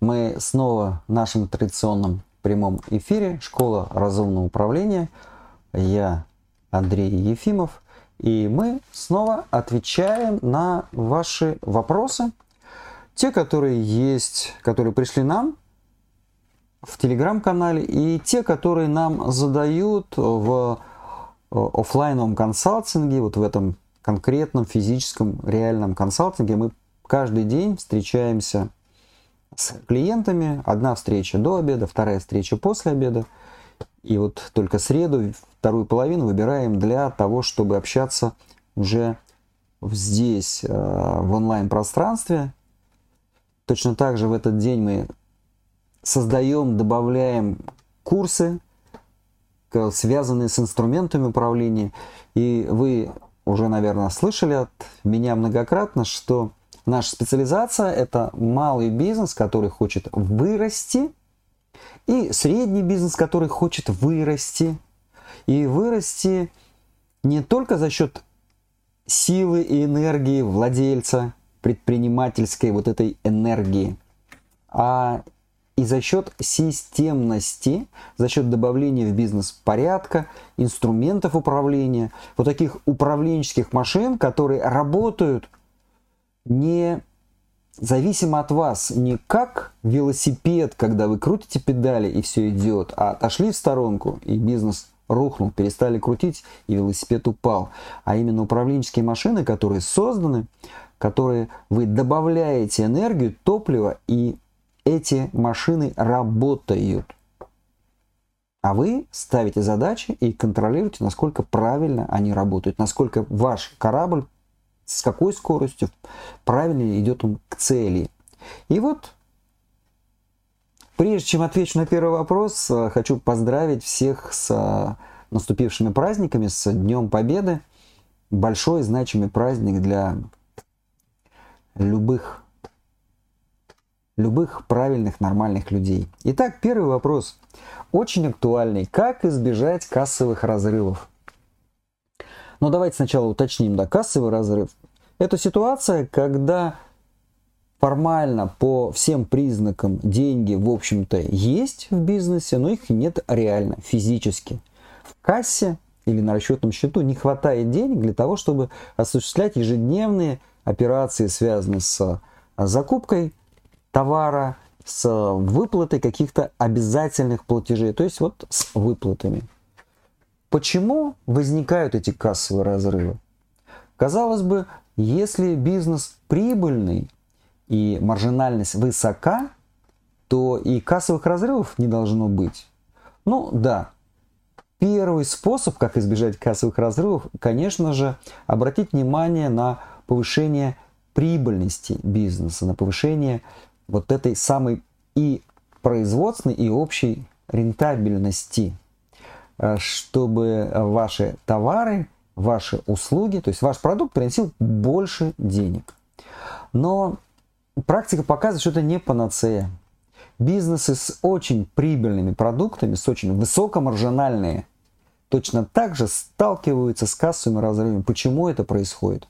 Мы снова в нашем традиционном прямом эфире «Школа разумного управления». Я Андрей Ефимов. И мы снова отвечаем на ваши вопросы. Те, которые есть, которые пришли нам в телеграм-канале, и те, которые нам задают в э, офлайновом консалтинге, вот в этом конкретном физическом реальном консалтинге. Мы каждый день встречаемся с клиентами. Одна встреча до обеда, вторая встреча после обеда. И вот только среду, вторую половину выбираем для того, чтобы общаться уже здесь, э, в онлайн-пространстве. Точно так же в этот день мы создаем, добавляем курсы, связанные с инструментами управления. И вы уже, наверное, слышали от меня многократно, что Наша специализация – это малый бизнес, который хочет вырасти, и средний бизнес, который хочет вырасти. И вырасти не только за счет силы и энергии владельца, предпринимательской вот этой энергии, а и за счет системности, за счет добавления в бизнес порядка, инструментов управления, вот таких управленческих машин, которые работают не зависимо от вас, не как велосипед, когда вы крутите педали и все идет, а отошли в сторонку и бизнес рухнул, перестали крутить и велосипед упал. А именно управленческие машины, которые созданы, которые вы добавляете энергию, топливо, и эти машины работают. А вы ставите задачи и контролируете, насколько правильно они работают, насколько ваш корабль с какой скоростью правильно идет он к цели. И вот, прежде чем отвечу на первый вопрос, э, хочу поздравить всех с э, наступившими праздниками, с Днем Победы. Большой значимый праздник для любых, любых правильных, нормальных людей. Итак, первый вопрос. Очень актуальный. Как избежать кассовых разрывов? Но давайте сначала уточним, да, кассовый разрыв. Это ситуация, когда формально по всем признакам деньги, в общем-то, есть в бизнесе, но их нет реально, физически. В кассе или на расчетном счету не хватает денег для того, чтобы осуществлять ежедневные операции, связанные с закупкой товара, с выплатой каких-то обязательных платежей, то есть вот с выплатами. Почему возникают эти кассовые разрывы? Казалось бы, если бизнес прибыльный и маржинальность высока, то и кассовых разрывов не должно быть. Ну да, первый способ, как избежать кассовых разрывов, конечно же, обратить внимание на повышение прибыльности бизнеса, на повышение вот этой самой и производственной, и общей рентабельности. Э, чтобы ваши товары, ваши услуги, то есть ваш продукт приносил больше денег. Но практика показывает, что это не панацея. Бизнесы с очень прибыльными продуктами, с очень высокомаржинальные, точно так же сталкиваются с кассовыми разрывами. Почему это происходит?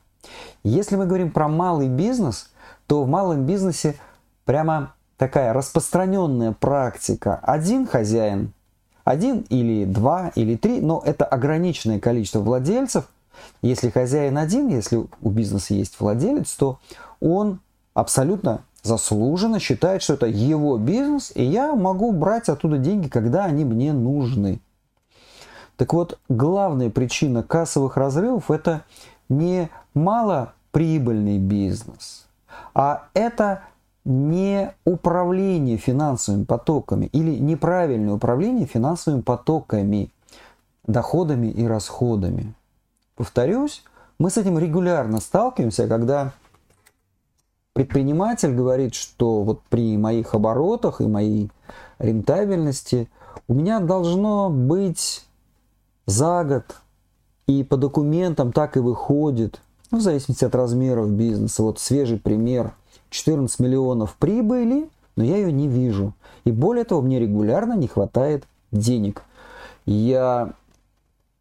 Если мы говорим про малый бизнес, то в малом бизнесе прямо такая распространенная практика. Один хозяин один или два или три, но это ограниченное количество владельцев. Если хозяин один, если у бизнеса есть владелец, то он абсолютно заслуженно считает, что это его бизнес, и я могу брать оттуда деньги, когда они мне нужны. Так вот, главная причина кассовых разрывов – это не малоприбыльный бизнес, а это не управление финансовыми потоками или неправильное управление финансовыми потоками, доходами и расходами. Повторюсь, мы с этим регулярно сталкиваемся, когда предприниматель говорит, что вот при моих оборотах и моей рентабельности у меня должно быть за год и по документам так и выходит, ну, в зависимости от размеров бизнеса. Вот свежий пример – 14 миллионов прибыли, но я ее не вижу. И более того, мне регулярно не хватает денег. Я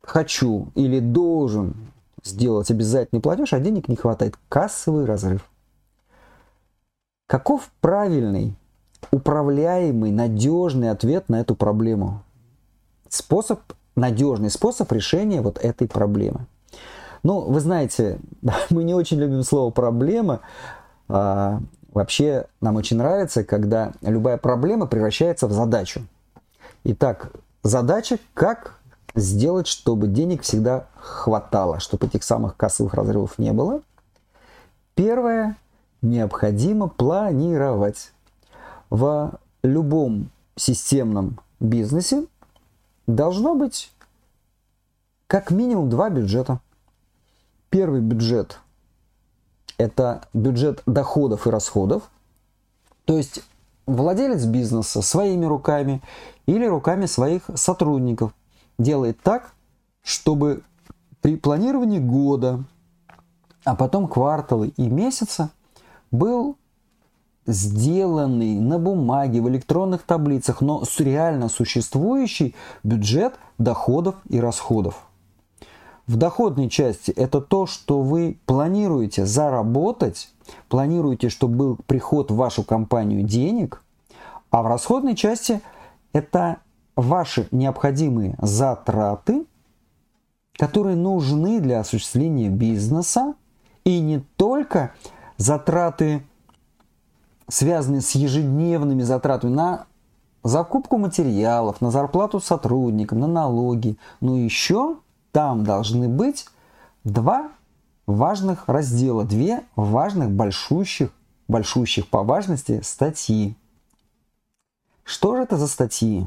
хочу или должен сделать обязательный платеж, а денег не хватает. Кассовый разрыв. Каков правильный управляемый, надежный ответ на эту проблему. Способ, надежный способ решения вот этой проблемы. Ну, вы знаете, мы не очень любим слово «проблема». А, вообще, нам очень нравится, когда любая проблема превращается в задачу. Итак, задача, как сделать, чтобы денег всегда хватало, чтобы этих самых кассовых разрывов не было. Первое, необходимо планировать. В любом системном бизнесе должно быть как минимум два бюджета. Первый бюджет – это бюджет доходов и расходов. То есть владелец бизнеса своими руками или руками своих сотрудников делает так, чтобы при планировании года, а потом кварталы и месяца был сделанный на бумаге, в электронных таблицах, но реально существующий бюджет доходов и расходов. В доходной части это то, что вы планируете заработать, планируете, чтобы был приход в вашу компанию денег, а в расходной части это ваши необходимые затраты, которые нужны для осуществления бизнеса, и не только затраты, связанные с ежедневными затратами на закупку материалов, на зарплату сотрудникам, на налоги, но еще там должны быть два важных раздела, две важных большущих, большущих по важности статьи. Что же это за статьи?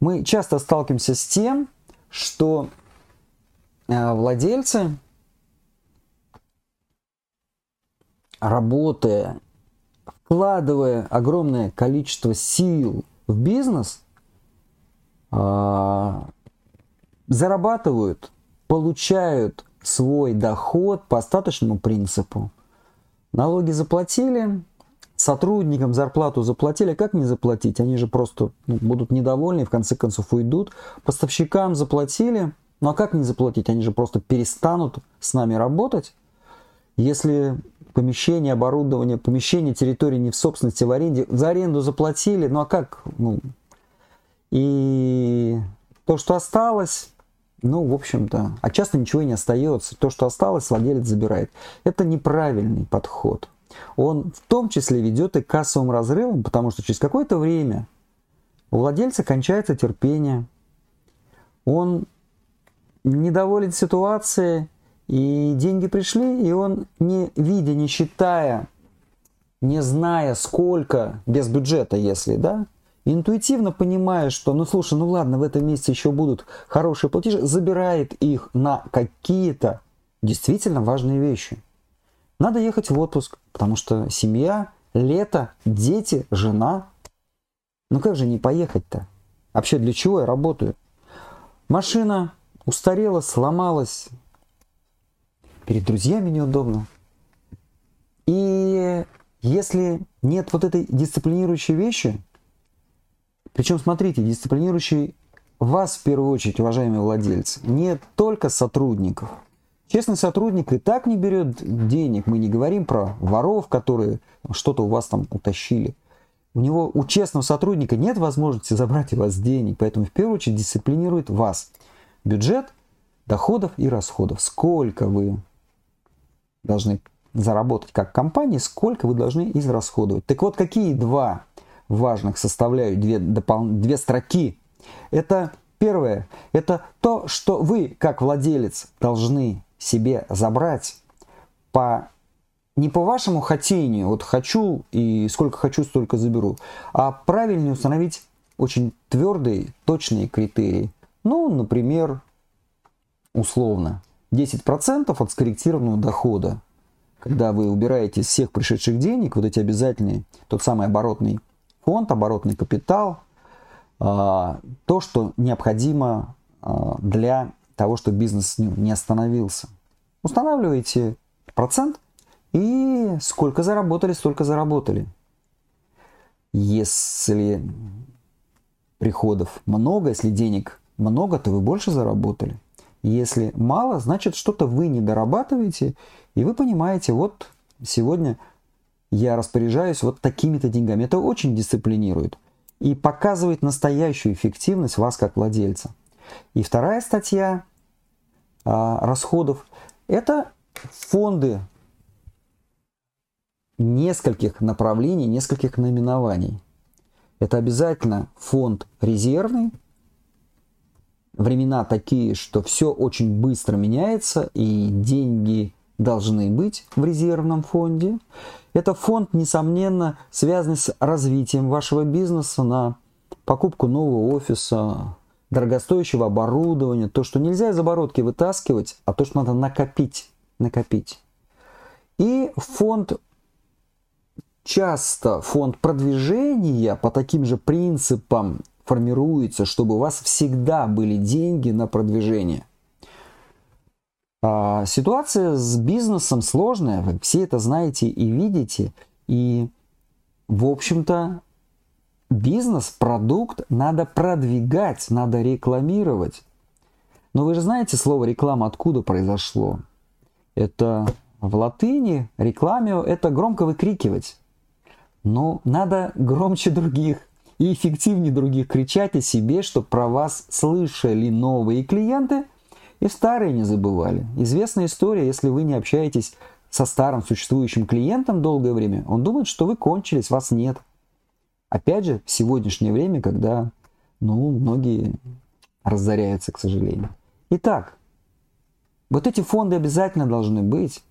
Мы часто сталкиваемся с тем, что э, владельцы, работая, вкладывая огромное количество сил в бизнес, а, зарабатывают, получают свой доход по остаточному принципу. Налоги заплатили, сотрудникам зарплату заплатили, а как не заплатить? Они же просто ну, будут недовольны и в конце концов уйдут. Поставщикам заплатили, ну а как не заплатить? Они же просто перестанут с нами работать. Если помещение, оборудование, помещение, территории не в собственности, в аренде, за аренду заплатили, ну а как? Ну, и то, что осталось, ну, в общем-то, а часто ничего и не остается. То, что осталось, владелец забирает. Это неправильный подход он в том числе ведет и к кассовым разрывам, потому что через какое-то время у владельца кончается терпение, он недоволен ситуацией, и деньги пришли, и он, не видя, не считая, не зная сколько, без бюджета, если, да, интуитивно понимая, что, ну слушай, ну ладно, в этом месяце еще будут хорошие платежи, забирает их на какие-то действительно важные вещи – надо ехать в отпуск, потому что семья, лето, дети, жена. Ну как же не поехать-то? Вообще для чего я работаю? Машина устарела, сломалась. Перед друзьями неудобно. И если нет вот этой дисциплинирующей вещи, причем смотрите, дисциплинирующий вас в первую очередь, уважаемые владельцы, не только сотрудников – Честный сотрудник и так не берет денег. Мы не говорим про воров, которые что-то у вас там утащили. У него, у честного сотрудника нет возможности забрать у вас денег, поэтому в первую очередь дисциплинирует вас. Бюджет доходов и расходов. Сколько вы должны заработать как компания, сколько вы должны израсходовать. Так вот, какие два важных составляют две, допол... две строки? Это первое, это то, что вы, как владелец, должны себе забрать по не по вашему хотению, вот хочу и сколько хочу, столько заберу, а правильно установить очень твердые, точные критерии. Ну, например, условно, 10% от скорректированного дохода. Когда вы убираете из всех пришедших денег, вот эти обязательные, тот самый оборотный фонд, оборотный капитал, а, то, что необходимо а, для того, чтобы бизнес не остановился. Устанавливаете процент и сколько заработали, столько заработали. Если приходов много, если денег много, то вы больше заработали. Если мало, значит что-то вы не дорабатываете, и вы понимаете, вот сегодня я распоряжаюсь вот такими-то деньгами. Это очень дисциплинирует и показывает настоящую эффективность вас как владельца. И вторая статья а, расходов – это фонды нескольких направлений, нескольких наименований. Это обязательно фонд резервный. Времена такие, что все очень быстро меняется, и деньги должны быть в резервном фонде. Это фонд, несомненно, связанный с развитием вашего бизнеса на покупку нового офиса, дорогостоящего оборудования, то, что нельзя из оборотки вытаскивать, а то, что надо накопить, накопить. И фонд часто фонд продвижения по таким же принципам формируется, чтобы у вас всегда были деньги на продвижение. А ситуация с бизнесом сложная, вы все это знаете и видите, и, в общем-то, бизнес, продукт надо продвигать, надо рекламировать. Но вы же знаете слово реклама откуда произошло? Это в латыни рекламио – это громко выкрикивать. Но надо громче других и эффективнее других кричать о себе, чтобы про вас слышали новые клиенты и старые не забывали. Известная история, если вы не общаетесь со старым существующим клиентом долгое время, он думает, что вы кончились, вас нет. Опять же, в сегодняшнее время, когда ну, многие разоряются, к сожалению. Итак, вот эти фонды обязательно должны быть.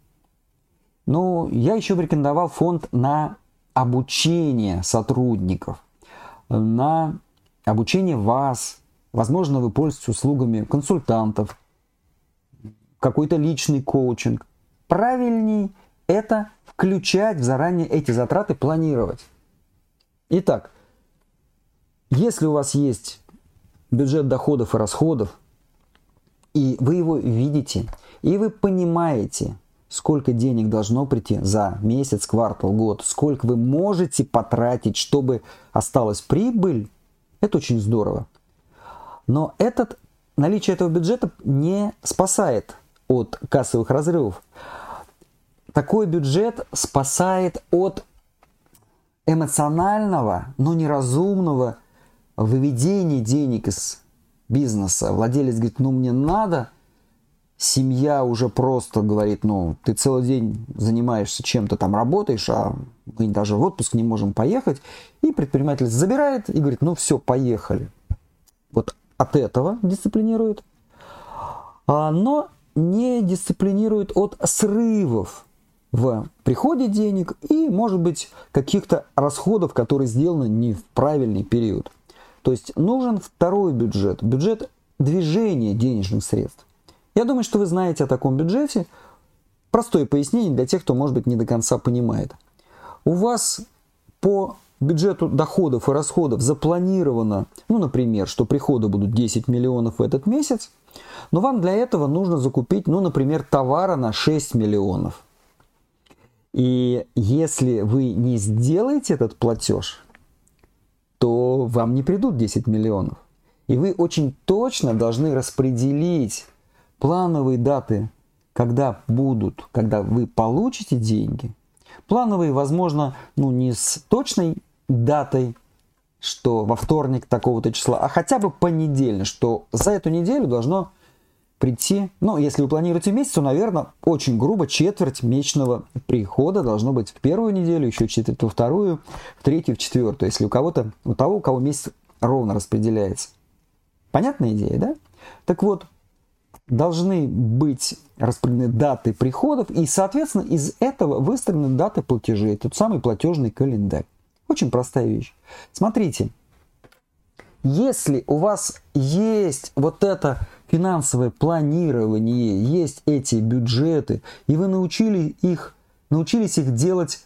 Но я еще рекомендовал фонд на обучение сотрудников, на обучение вас. Возможно, вы пользуетесь услугами консультантов, какой-то личный коучинг. Правильней это включать в заранее эти затраты, планировать. Итак, если у вас есть бюджет доходов и расходов, и вы его видите, и вы понимаете, сколько денег должно прийти за месяц, квартал, год, сколько вы можете потратить, чтобы осталась прибыль, это очень здорово. Но этот, наличие этого бюджета не спасает от кассовых разрывов. Такой бюджет спасает от эмоционального, но неразумного выведения денег из бизнеса. Владелец говорит, ну мне надо, семья уже просто говорит, ну ты целый день занимаешься чем-то там, работаешь, а мы даже в отпуск не можем поехать. И предприниматель забирает и говорит, ну все, поехали. Вот от этого дисциплинирует. А, но не дисциплинирует от срывов в приходе денег и, может быть, каких-то расходов, которые сделаны не в правильный период. То есть нужен второй бюджет, бюджет движения денежных средств. Я думаю, что вы знаете о таком бюджете. Простое пояснение для тех, кто, может быть, не до конца понимает. У вас по бюджету доходов и расходов запланировано, ну, например, что приходы будут 10 миллионов в этот месяц, но вам для этого нужно закупить, ну, например, товара на 6 миллионов – и если вы не сделаете этот платеж, то вам не придут 10 миллионов. И вы очень точно должны распределить плановые даты, когда будут, когда вы получите деньги. Плановые, возможно, ну не с точной датой, что во вторник такого-то числа, а хотя бы понедельно, что за эту неделю должно прийти, ну, если вы планируете месяц, то, наверное, очень грубо четверть месячного прихода должно быть в первую неделю, еще четверть во вторую, в третью, в четвертую, если у кого-то, у того, у кого месяц ровно распределяется. Понятная идея, да? Так вот, должны быть распределены даты приходов, и, соответственно, из этого выстроены даты платежей, тот самый платежный календарь. Очень простая вещь. Смотрите, если у вас есть вот это финансовое планирование, есть эти бюджеты, и вы научили их, научились их делать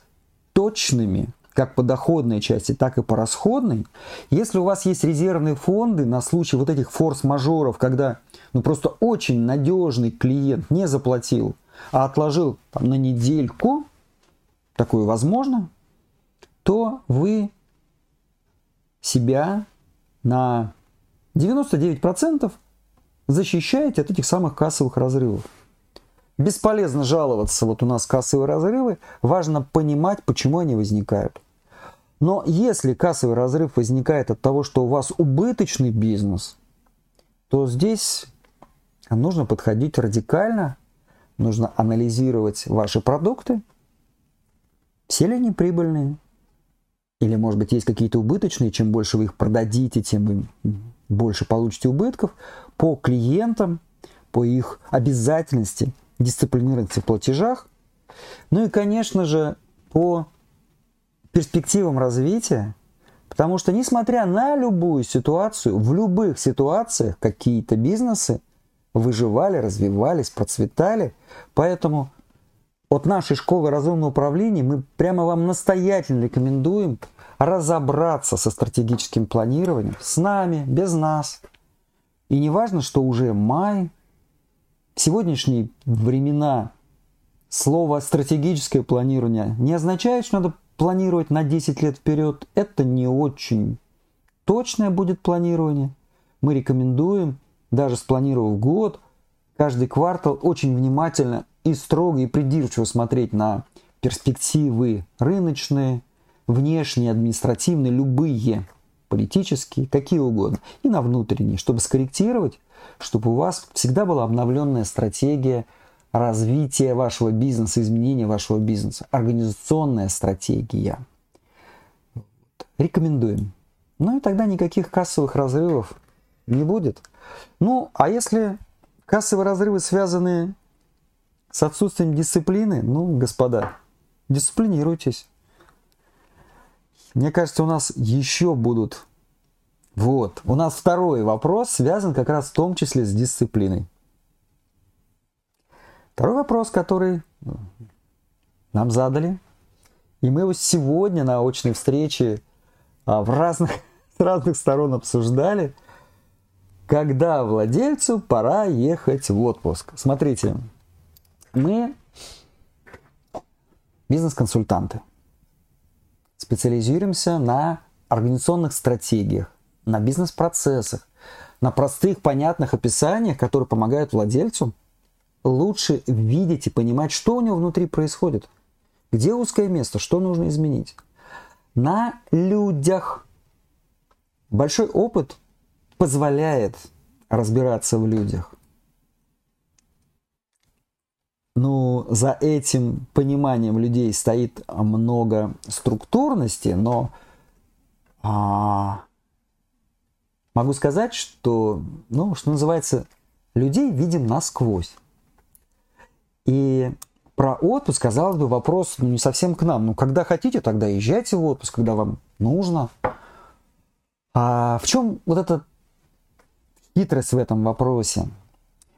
точными, как по доходной части, так и по расходной, если у вас есть резервные фонды на случай вот этих форс-мажоров, когда ну просто очень надежный клиент не заплатил, а отложил там, на недельку, такое возможно, то вы себя на 99% защищаете от этих самых кассовых разрывов. Бесполезно жаловаться, вот у нас кассовые разрывы, важно понимать, почему они возникают. Но если кассовый разрыв возникает от того, что у вас убыточный бизнес, то здесь нужно подходить радикально, нужно анализировать ваши продукты, все ли они прибыльные, или, может быть, есть какие-то убыточные, чем больше вы их продадите, тем вы больше получите убытков по клиентам, по их обязательности дисциплинированности в платежах. Ну и, конечно же, по перспективам развития, потому что, несмотря на любую ситуацию, в любых ситуациях какие-то бизнесы выживали, развивались, процветали. Поэтому от нашей школы разумного управления мы прямо вам настоятельно рекомендуем разобраться со стратегическим планированием с нами, без нас. И не важно, что уже май, в сегодняшние времена слово стратегическое планирование не означает, что надо планировать на 10 лет вперед. Это не очень точное будет планирование. Мы рекомендуем, даже спланировав год, каждый квартал очень внимательно и строго и придирчиво смотреть на перспективы рыночные, внешние, административные, любые, политические, какие угодно, и на внутренние, чтобы скорректировать чтобы у вас всегда была обновленная стратегия развития вашего бизнеса, изменения вашего бизнеса, организационная стратегия. Рекомендуем. Ну и тогда никаких кассовых разрывов не будет. Ну, а если кассовые разрывы связаны с отсутствием дисциплины, ну, господа, дисциплинируйтесь. Мне кажется, у нас еще будут вот. У нас второй вопрос связан как раз в том числе с дисциплиной. Второй вопрос, который нам задали, и мы его сегодня на очной встрече а, в разных, с разных сторон обсуждали, когда владельцу пора ехать в отпуск. Смотрите, мы бизнес-консультанты, специализируемся на организационных стратегиях, на бизнес-процессах, на простых, понятных описаниях, которые помогают владельцу лучше видеть и понимать, что у него внутри происходит. Где узкое место, что нужно изменить. На людях. Большой опыт позволяет разбираться в людях. Ну, за этим пониманием людей стоит много структурности, но а, могу сказать, что, ну, что называется, людей видим насквозь. И про отпуск, казалось бы, вопрос ну, не совсем к нам. Ну, когда хотите, тогда езжайте в отпуск, когда вам нужно. А в чем вот эта хитрость в этом вопросе?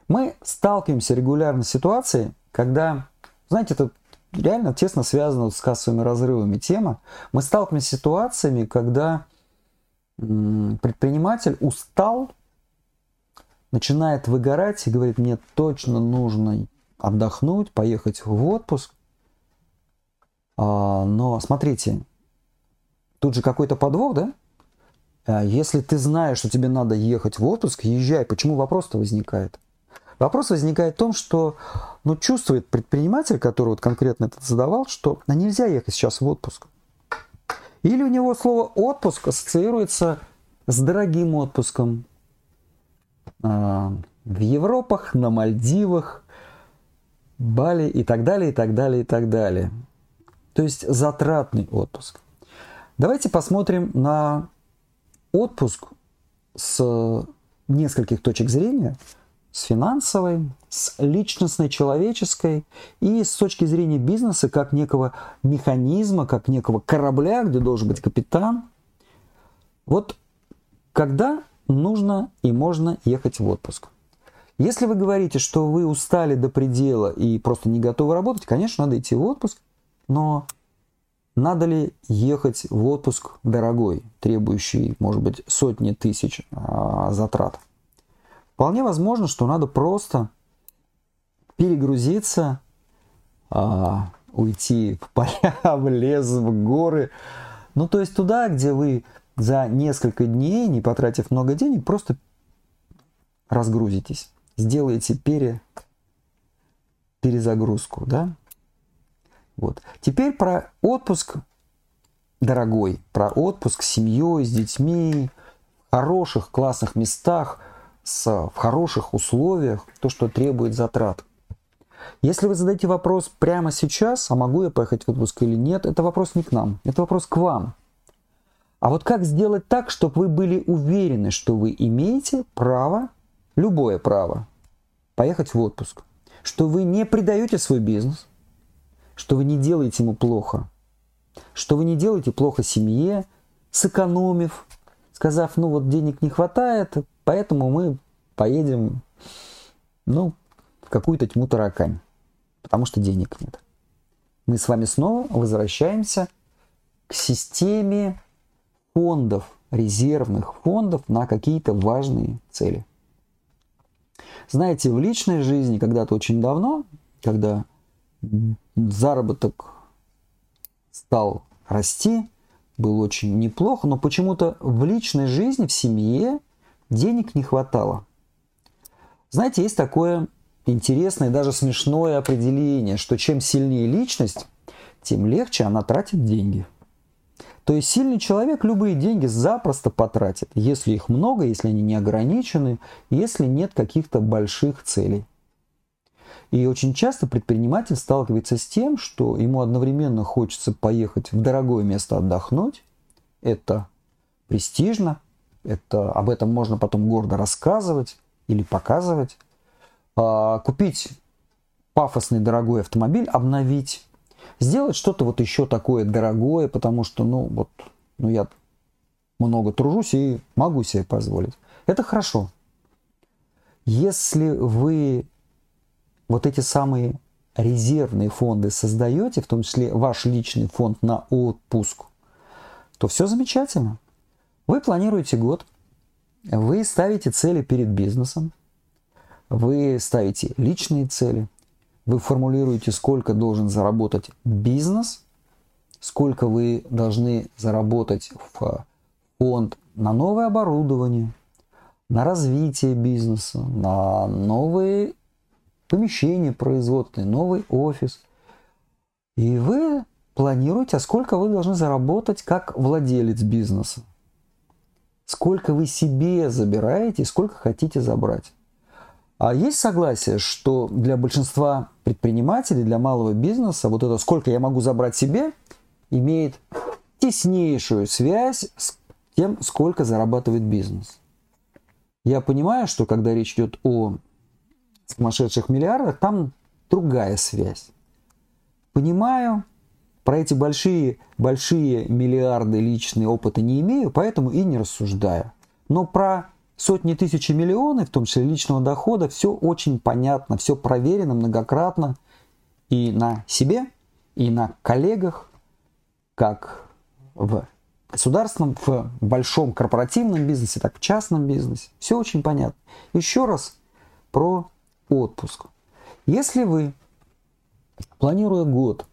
Мы сталкиваемся регулярно с ситуацией, когда, знаете, это реально тесно связано с кассовыми разрывами тема. Мы сталкиваемся с ситуациями, когда предприниматель устал, начинает выгорать и говорит, мне точно нужно отдохнуть, поехать в отпуск. А, но смотрите, тут же какой-то подвох, да? А, если ты знаешь, что тебе надо ехать в отпуск, езжай. Почему вопрос-то возникает? Вопрос возникает в том, что ну, чувствует предприниматель, который вот конкретно это задавал, что ну, нельзя ехать сейчас в отпуск. Или у него слово «отпуск» ассоциируется с дорогим отпуском. А, в Европах, на Мальдивах, Бали и так далее, и так далее, и так далее. То есть затратный отпуск. Давайте посмотрим на отпуск с нескольких точек зрения – с финансовой, с личностной, человеческой и с точки зрения бизнеса как некого механизма, как некого корабля, где должен быть капитан. Вот когда нужно и можно ехать в отпуск. Если вы говорите, что вы устали до предела и просто не готовы работать, конечно, надо идти в отпуск, но надо ли ехать в отпуск дорогой, требующий, может быть, сотни тысяч а, затрат? Вполне возможно, что надо просто перегрузиться, а, уйти в поля, в лес, в горы. Ну, то есть туда, где вы за несколько дней, не потратив много денег, просто разгрузитесь, сделаете пере, перезагрузку, да? Вот. Теперь про отпуск дорогой, про отпуск с семьей, с детьми, в хороших, классных местах, с, в хороших условиях, то, что требует затрат. Если вы задаете вопрос прямо сейчас, а могу я поехать в отпуск или нет, это вопрос не к нам, это вопрос к вам. А вот как сделать так, чтобы вы были уверены, что вы имеете право, любое право, поехать в отпуск, что вы не предаете свой бизнес, что вы не делаете ему плохо, что вы не делаете плохо семье, сэкономив, сказав, ну вот денег не хватает, поэтому мы поедем, ну, в какую-то тьму таракань, потому что денег нет. Мы с вами снова возвращаемся к системе фондов, резервных фондов на какие-то важные цели. Знаете, в личной жизни когда-то очень давно, когда заработок стал расти, был очень неплохо, но почему-то в личной жизни, в семье денег не хватало. Знаете, есть такое интересное, даже смешное определение, что чем сильнее личность, тем легче она тратит деньги. То есть сильный человек любые деньги запросто потратит, если их много, если они не ограничены, если нет каких-то больших целей. И очень часто предприниматель сталкивается с тем, что ему одновременно хочется поехать в дорогое место отдохнуть. Это престижно, это, об этом можно потом гордо рассказывать или показывать. А, купить пафосный дорогой автомобиль, обновить, сделать что-то вот еще такое дорогое, потому что, ну, вот, ну, я много тружусь и могу себе позволить. Это хорошо. Если вы вот эти самые резервные фонды создаете, в том числе ваш личный фонд на отпуск, то все замечательно. Вы планируете год, вы ставите цели перед бизнесом, вы ставите личные цели, вы формулируете, сколько должен заработать бизнес, сколько вы должны заработать в фонд на новое оборудование, на развитие бизнеса, на новые помещение производственное, новый офис. И вы планируете, а сколько вы должны заработать как владелец бизнеса. Сколько вы себе забираете, сколько хотите забрать. А есть согласие, что для большинства предпринимателей, для малого бизнеса, вот это сколько я могу забрать себе, имеет теснейшую связь с тем, сколько зарабатывает бизнес. Я понимаю, что когда речь идет о сумасшедших миллиардах, там другая связь. Понимаю, про эти большие, большие миллиарды личные опыта не имею, поэтому и не рассуждаю. Но про сотни тысяч и миллионы, в том числе личного дохода, все очень понятно, все проверено многократно и на себе, и на коллегах, как в государственном, в большом корпоративном бизнесе, так в частном бизнесе. Все очень понятно. Еще раз про отпуск. Если вы, планируя год,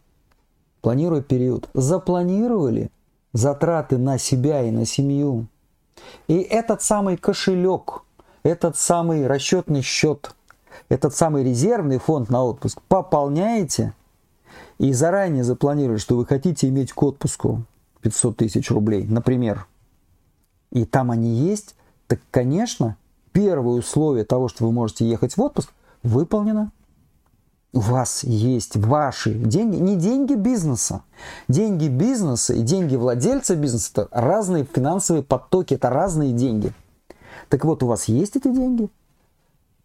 планируя период, запланировали затраты на себя и на семью, и этот самый кошелек, этот самый расчетный счет, этот самый резервный фонд на отпуск пополняете и заранее запланировали, что вы хотите иметь к отпуску 500 тысяч рублей, например, и там они есть, так, конечно, первое условие того, что вы можете ехать в отпуск, выполнено. У вас есть ваши деньги, не деньги бизнеса. Деньги бизнеса и деньги владельца бизнеса – это разные финансовые потоки, это разные деньги. Так вот, у вас есть эти деньги.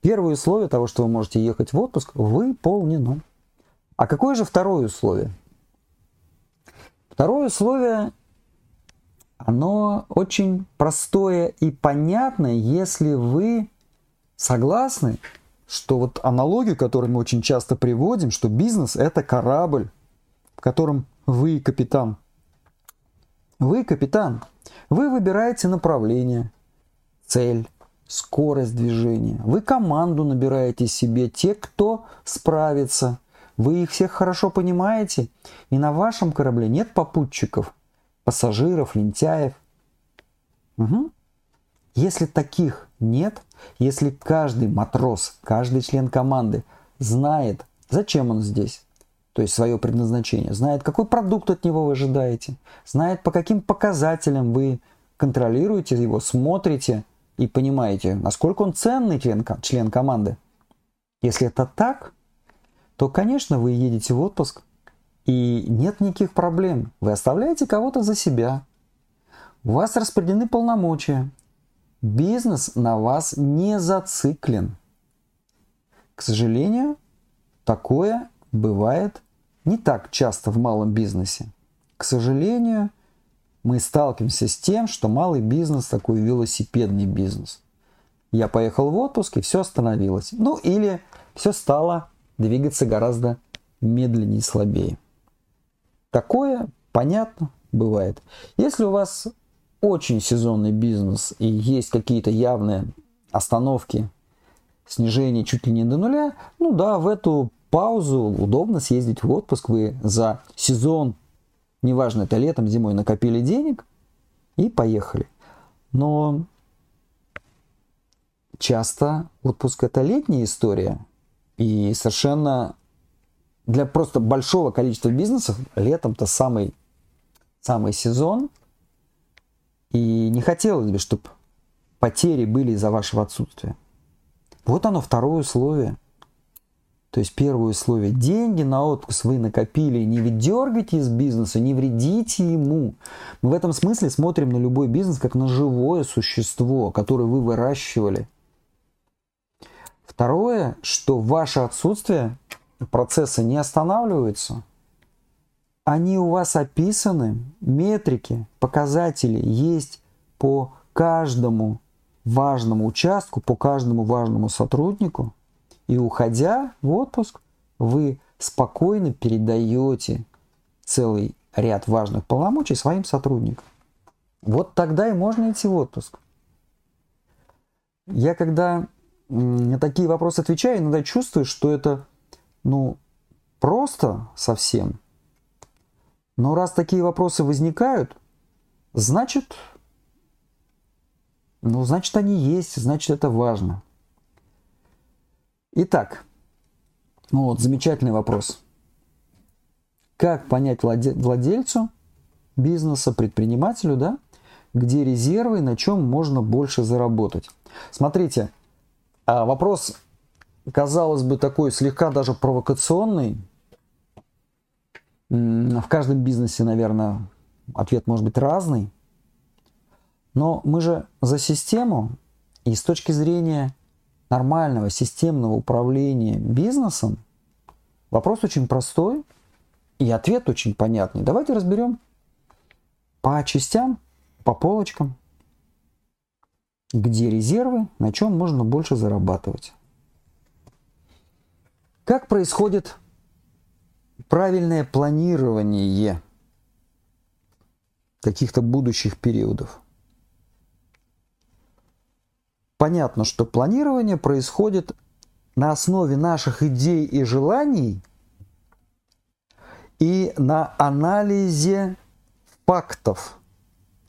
Первое условие того, что вы можете ехать в отпуск, выполнено. А какое же второе условие? Второе условие, оно очень простое и понятное, если вы согласны что вот аналогию, которую мы очень часто приводим, что бизнес – это корабль, в котором вы капитан. Вы капитан. Вы выбираете направление, цель, скорость движения. Вы команду набираете себе, те, кто справится. Вы их всех хорошо понимаете. И на вашем корабле нет попутчиков, пассажиров, лентяев. Угу. Если таких нет, если каждый матрос, каждый член команды знает зачем он здесь, то есть свое предназначение, знает, какой продукт от него вы ожидаете, знает, по каким показателям вы контролируете его, смотрите и понимаете, насколько он ценный член, член команды. Если это так, то, конечно, вы едете в отпуск, и нет никаких проблем. Вы оставляете кого-то за себя. У вас распределены полномочия. Бизнес на вас не зациклен. К сожалению, такое бывает не так часто в малом бизнесе. К сожалению, мы сталкиваемся с тем, что малый бизнес такой велосипедный бизнес. Я поехал в отпуск, и все остановилось. Ну или все стало двигаться гораздо медленнее и слабее. Такое, понятно, бывает. Если у вас очень сезонный бизнес и есть какие-то явные остановки, снижение чуть ли не до нуля, ну да, в эту паузу удобно съездить в отпуск. Вы за сезон, неважно, это летом, зимой, накопили денег и поехали. Но часто отпуск это летняя история. И совершенно для просто большого количества бизнесов летом-то самый, самый сезон. И не хотелось бы, чтобы потери были из-за вашего отсутствия. Вот оно, второе условие. То есть первое условие. Деньги на отпуск вы накопили. Не дергайте из бизнеса, не вредите ему. Мы в этом смысле смотрим на любой бизнес как на живое существо, которое вы выращивали. Второе, что ваше отсутствие процессы не останавливаются. Они у вас описаны, метрики, показатели есть по каждому важному участку, по каждому важному сотруднику. И уходя в отпуск, вы спокойно передаете целый ряд важных полномочий своим сотрудникам. Вот тогда и можно идти в отпуск. Я когда на такие вопросы отвечаю, иногда чувствую, что это, ну, просто совсем. Но раз такие вопросы возникают, значит, ну, значит, они есть, значит, это важно. Итак, ну вот, замечательный вопрос. Как понять владельцу бизнеса, предпринимателю, да, где резервы, на чем можно больше заработать? Смотрите, а вопрос, казалось бы, такой слегка даже провокационный. В каждом бизнесе, наверное, ответ может быть разный. Но мы же за систему, и с точки зрения нормального системного управления бизнесом, вопрос очень простой, и ответ очень понятный. Давайте разберем по частям, по полочкам, где резервы, на чем можно больше зарабатывать. Как происходит правильное планирование каких-то будущих периодов? понятно, что планирование происходит на основе наших идей и желаний и на анализе фактов.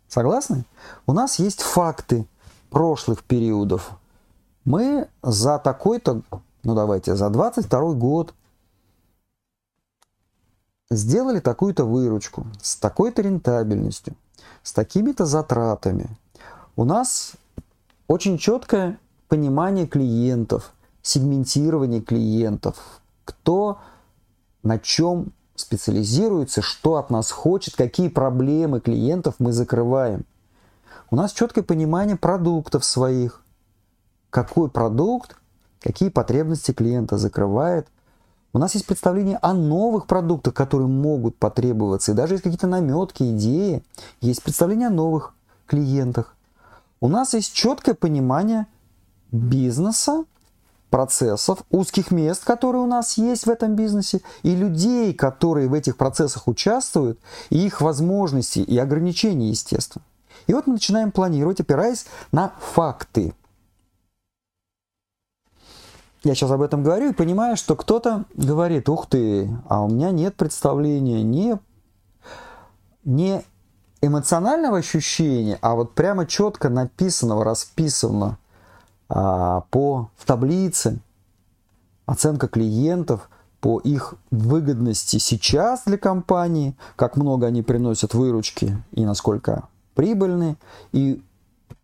Согласны? У нас есть факты прошлых периодов. Мы за такой-то, ну давайте, за 22 год сделали такую-то выручку с такой-то рентабельностью, с такими-то затратами. У нас очень четкое понимание клиентов, сегментирование клиентов, кто на чем специализируется, что от нас хочет, какие проблемы клиентов мы закрываем. У нас четкое понимание продуктов своих, какой продукт, какие потребности клиента закрывает. У нас есть представление о новых продуктах, которые могут потребоваться. И даже есть какие-то наметки, идеи. Есть представление о новых клиентах у нас есть четкое понимание бизнеса, процессов, узких мест, которые у нас есть в этом бизнесе, и людей, которые в этих процессах участвуют, и их возможности и ограничения, естественно. И вот мы начинаем планировать, опираясь на факты. Я сейчас об этом говорю и понимаю, что кто-то говорит, ух ты, а у меня нет представления не, не эмоционального ощущения, а вот прямо четко написанного, расписанного а, по в таблице, оценка клиентов по их выгодности сейчас для компании, как много они приносят выручки и насколько прибыльны, и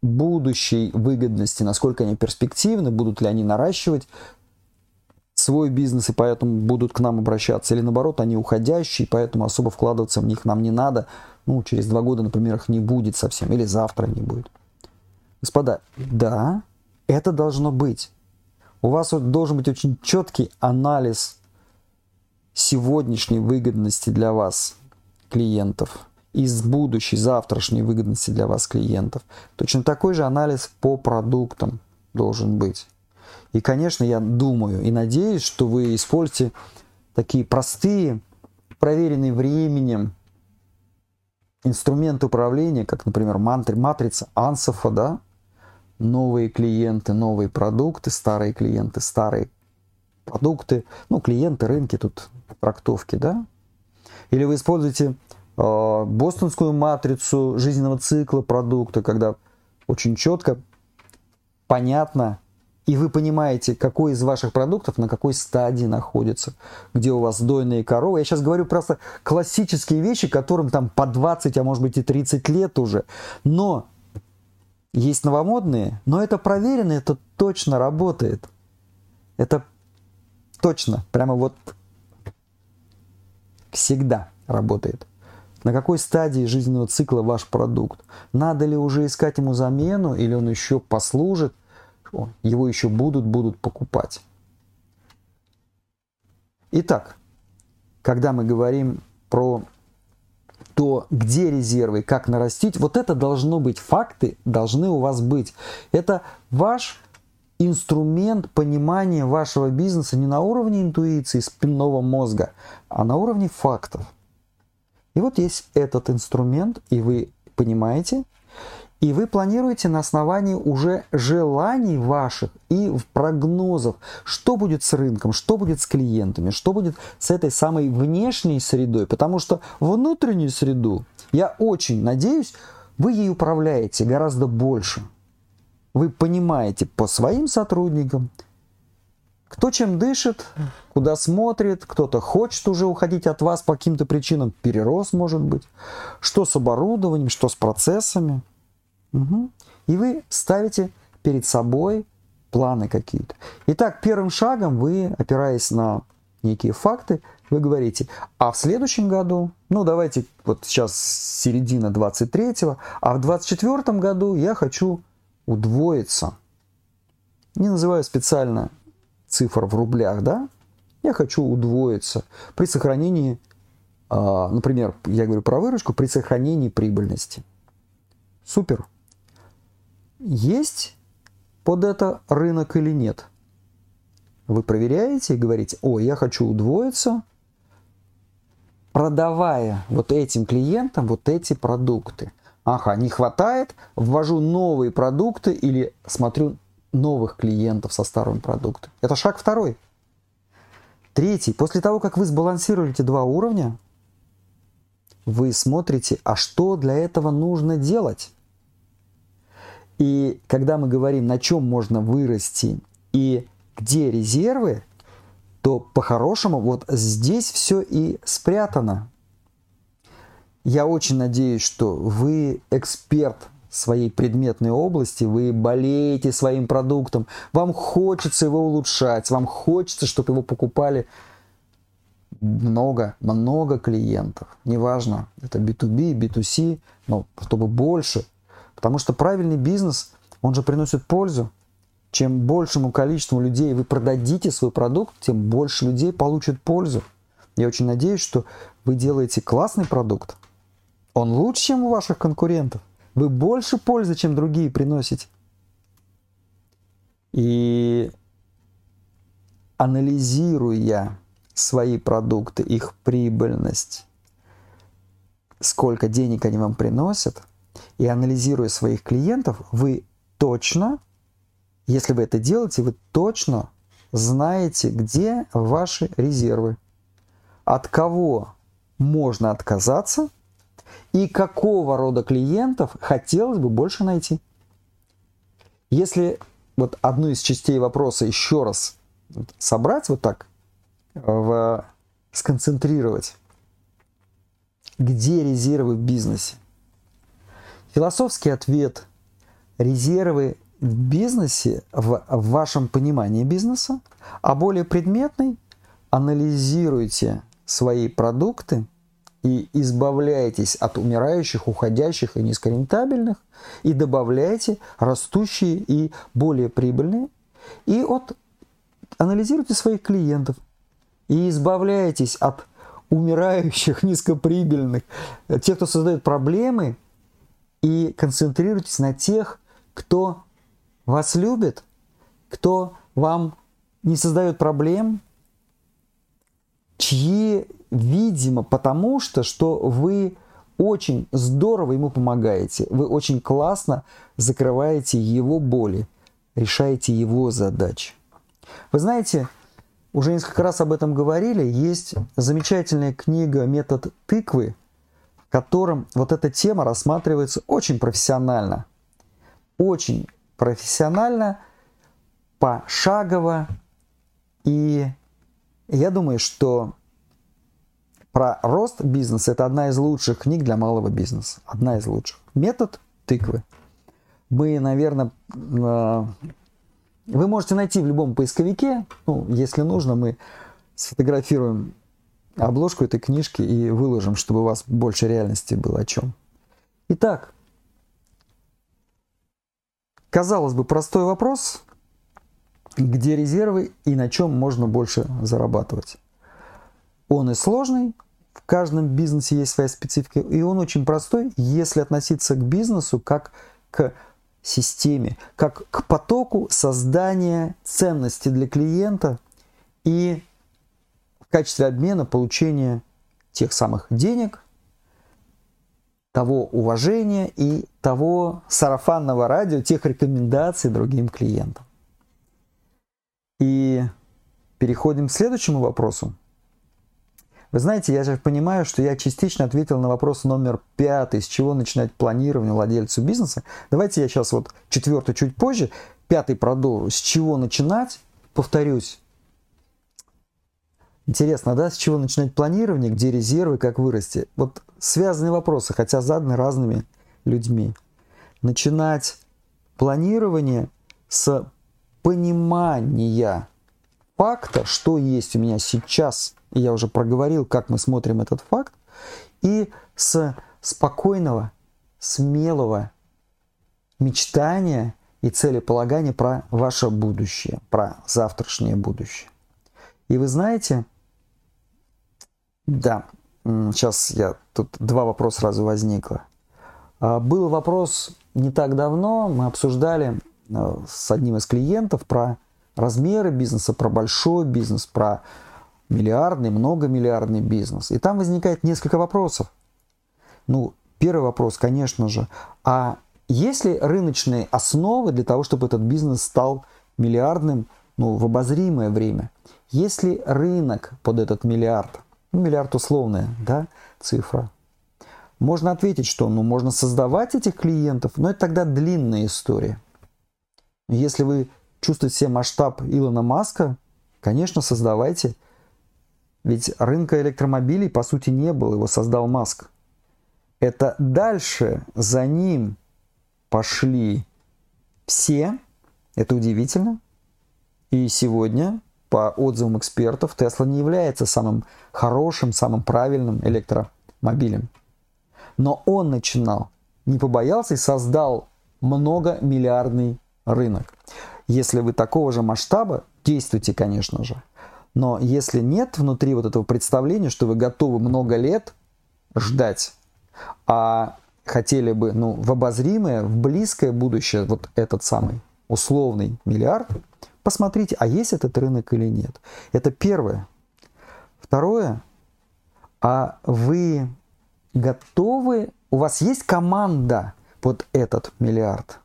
будущей выгодности, насколько они перспективны, будут ли они наращивать свой бизнес и поэтому будут к нам обращаться, или наоборот, они уходящие, поэтому особо вкладываться в них нам не надо. Ну, через два года, например, их не будет совсем, или завтра не будет. Господа, да, это должно быть. У вас должен быть очень четкий анализ сегодняшней выгодности для вас клиентов из будущей, завтрашней выгодности для вас клиентов. Точно такой же анализ по продуктам должен быть. И, конечно, я думаю и надеюсь, что вы используете такие простые, проверенные временем инструменты управления, как, например, матрица Ансофа, да, новые клиенты, новые продукты, старые клиенты, старые продукты, ну, клиенты, рынки, тут трактовки, да? Или вы используете бостонскую матрицу жизненного цикла продукта, когда очень четко, понятно, и вы понимаете, какой из ваших продуктов на какой стадии находится, где у вас дойные коровы. Я сейчас говорю просто классические вещи, которым там по 20, а может быть и 30 лет уже. Но есть новомодные, но это проверено, это точно работает. Это точно, прямо вот всегда работает. На какой стадии жизненного цикла ваш продукт? Надо ли уже искать ему замену, или он еще послужит? его еще будут, будут покупать. Итак, когда мы говорим про то, где резервы, как нарастить, вот это должно быть, факты должны у вас быть. Это ваш инструмент понимания вашего бизнеса не на уровне интуиции спинного мозга, а на уровне фактов. И вот есть этот инструмент, и вы понимаете, и вы планируете на основании уже желаний ваших и прогнозов, что будет с рынком, что будет с клиентами, что будет с этой самой внешней средой. Потому что внутреннюю среду, я очень надеюсь, вы ей управляете гораздо больше. Вы понимаете по своим сотрудникам, кто чем дышит, куда смотрит, кто-то хочет уже уходить от вас по каким-то причинам, перерос может быть, что с оборудованием, что с процессами – Угу. И вы ставите перед собой планы какие-то. Итак, первым шагом вы, опираясь на некие факты, вы говорите, а в следующем году, ну давайте вот сейчас середина 23-го, а в 24 году я хочу удвоиться. Не называю специально цифр в рублях, да? Я хочу удвоиться при сохранении, а, например, я говорю про выручку, при сохранении прибыльности. Супер есть под это рынок или нет. Вы проверяете и говорите, о, я хочу удвоиться, продавая вот этим клиентам вот эти продукты. Ага, не хватает, ввожу новые продукты или смотрю новых клиентов со старым продуктом. Это шаг второй. Третий. После того, как вы сбалансировали эти два уровня, вы смотрите, а что для этого нужно делать. И когда мы говорим, на чем можно вырасти и где резервы, то по-хорошему вот здесь все и спрятано. Я очень надеюсь, что вы эксперт своей предметной области, вы болеете своим продуктом, вам хочется его улучшать, вам хочется, чтобы его покупали много, много клиентов. Неважно, это B2B, B2C, но чтобы больше – Потому что правильный бизнес, он же приносит пользу. Чем большему количеству людей вы продадите свой продукт, тем больше людей получат пользу. Я очень надеюсь, что вы делаете классный продукт. Он лучше, чем у ваших конкурентов. Вы больше пользы, чем другие приносите. И анализируя свои продукты, их прибыльность, сколько денег они вам приносят – и анализируя своих клиентов, вы точно, если вы это делаете, вы точно знаете, где ваши резервы, от кого можно отказаться и какого рода клиентов хотелось бы больше найти. Если вот одну из частей вопроса еще раз собрать вот так, в, сконцентрировать. Где резервы в бизнесе? Философский ответ – резервы в бизнесе, в, в вашем понимании бизнеса, а более предметный – анализируйте свои продукты и избавляйтесь от умирающих, уходящих и низкорентабельных, и добавляйте растущие и более прибыльные, и от анализируйте своих клиентов и избавляйтесь от умирающих, низкоприбыльных, тех, кто создает проблемы, и концентрируйтесь на тех, кто вас любит, кто вам не создает проблем, чьи, видимо, потому что, что вы очень здорово ему помогаете, вы очень классно закрываете его боли, решаете его задачи. Вы знаете, уже несколько раз об этом говорили, есть замечательная книга «Метод тыквы», в котором вот эта тема рассматривается очень профессионально. Очень профессионально, пошагово. И я думаю, что про рост бизнеса это одна из лучших книг для малого бизнеса. Одна из лучших. Метод тыквы. Мы, наверное, э, вы можете найти в любом поисковике, ну, если нужно, мы сфотографируем обложку этой книжки и выложим, чтобы у вас больше реальности было о чем. Итак, казалось бы, простой вопрос, где резервы и на чем можно больше зарабатывать. Он и сложный, в каждом бизнесе есть своя специфика, и он очень простой, если относиться к бизнесу как к системе, как к потоку создания ценности для клиента и в качестве обмена получения тех самых денег, того уважения и того сарафанного радио, тех рекомендаций другим клиентам. И переходим к следующему вопросу. Вы знаете, я же понимаю, что я частично ответил на вопрос номер пятый, с чего начинать планирование владельцу бизнеса. Давайте я сейчас вот четвертый чуть позже, пятый продолжу. С чего начинать? Повторюсь. Интересно, да, с чего начинать планирование, где резервы, как вырасти? Вот связанные вопросы, хотя заданы разными людьми. Начинать планирование с понимания факта, что есть у меня сейчас – я уже проговорил, как мы смотрим этот факт, и с спокойного, смелого мечтания и целеполагания про ваше будущее, про завтрашнее будущее. И вы знаете, да, сейчас я тут два вопроса сразу возникло. А, был вопрос не так давно, мы обсуждали а, с одним из клиентов про размеры бизнеса, про большой бизнес, про миллиардный, многомиллиардный бизнес. И там возникает несколько вопросов. Ну, первый вопрос, конечно же, а есть ли рыночные основы для того, чтобы этот бизнес стал миллиардным ну, в обозримое время? Есть ли рынок под этот миллиард? Ну, миллиард условная да, цифра. Можно ответить, что ну, можно создавать этих клиентов, но это тогда длинная история. Если вы чувствуете себе масштаб Илона Маска, конечно, создавайте – ведь рынка электромобилей по сути не было, его создал Маск. Это дальше за ним пошли все, это удивительно. И сегодня, по отзывам экспертов, Тесла не является самым хорошим, самым правильным электромобилем. Но он начинал, не побоялся и создал многомиллиардный рынок. Если вы такого же масштаба, действуйте, конечно же. Но если нет внутри вот этого представления, что вы готовы много лет ждать, а хотели бы ну, в обозримое, в близкое будущее вот этот самый условный миллиард, посмотрите, а есть этот рынок или нет. Это первое. Второе, а вы готовы, у вас есть команда под этот миллиард?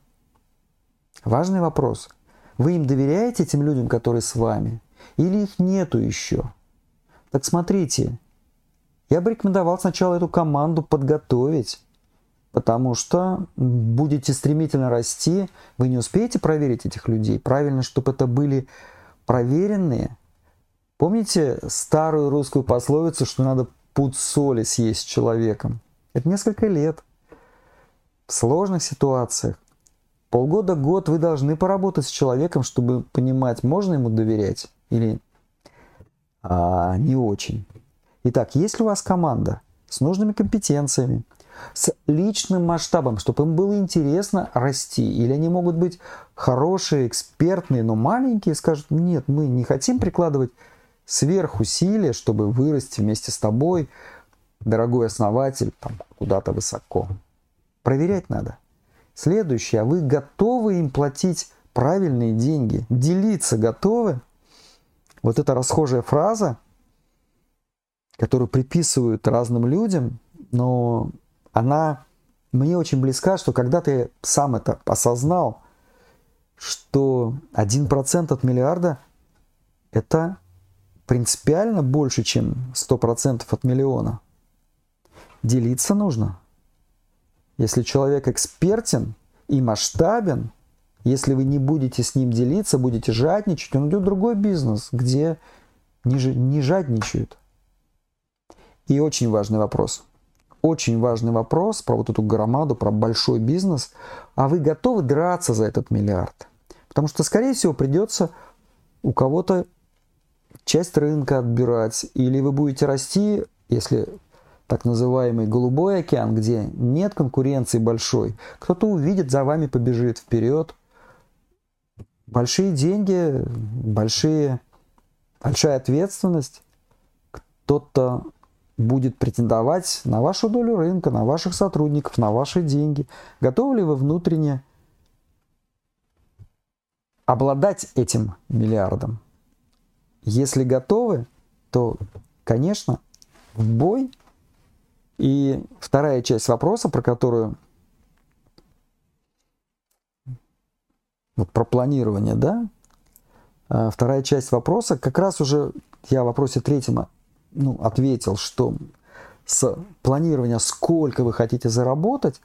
Важный вопрос. Вы им доверяете этим людям, которые с вами? Или их нету еще? Так смотрите, я бы рекомендовал сначала эту команду подготовить, потому что будете стремительно расти, вы не успеете проверить этих людей. Правильно, чтобы это были проверенные, Помните старую русскую пословицу, что надо пуд соли съесть человеком? Это несколько лет. В сложных ситуациях. Полгода-год вы должны поработать с человеком, чтобы понимать, можно ему доверять или а, не очень. Итак, если у вас команда с нужными компетенциями, с личным масштабом, чтобы им было интересно расти. Или они могут быть хорошие, экспертные, но маленькие, скажут, нет, мы не хотим прикладывать сверхусилия, чтобы вырасти вместе с тобой, дорогой основатель, там, куда-то высоко. Проверять надо. Следующее, а вы готовы им платить правильные деньги? Делиться готовы? Вот эта расхожая фраза, которую приписывают разным людям, но она мне очень близка, что когда ты сам это осознал, что 1% от миллиарда – это принципиально больше, чем 100% от миллиона. Делиться нужно. Если человек экспертен и масштабен, если вы не будете с ним делиться, будете жадничать, он идет в другой бизнес, где не, не жадничают. И очень важный вопрос – очень важный вопрос про вот эту громаду, про большой бизнес. А вы готовы драться за этот миллиард? Потому что, скорее всего, придется у кого-то часть рынка отбирать, или вы будете расти, если так называемый голубой океан, где нет конкуренции большой, кто-то увидит, за вами побежит вперед. Большие деньги, большие, большая ответственность. Кто-то будет претендовать на вашу долю рынка, на ваших сотрудников, на ваши деньги. Готовы ли вы внутренне обладать этим миллиардом? Если готовы, то, конечно, в бой. И вторая часть вопроса, про которую вот про планирование, да, а вторая часть вопроса, как раз уже я в вопросе третьем ну, ответил, что с планирования, сколько вы хотите заработать,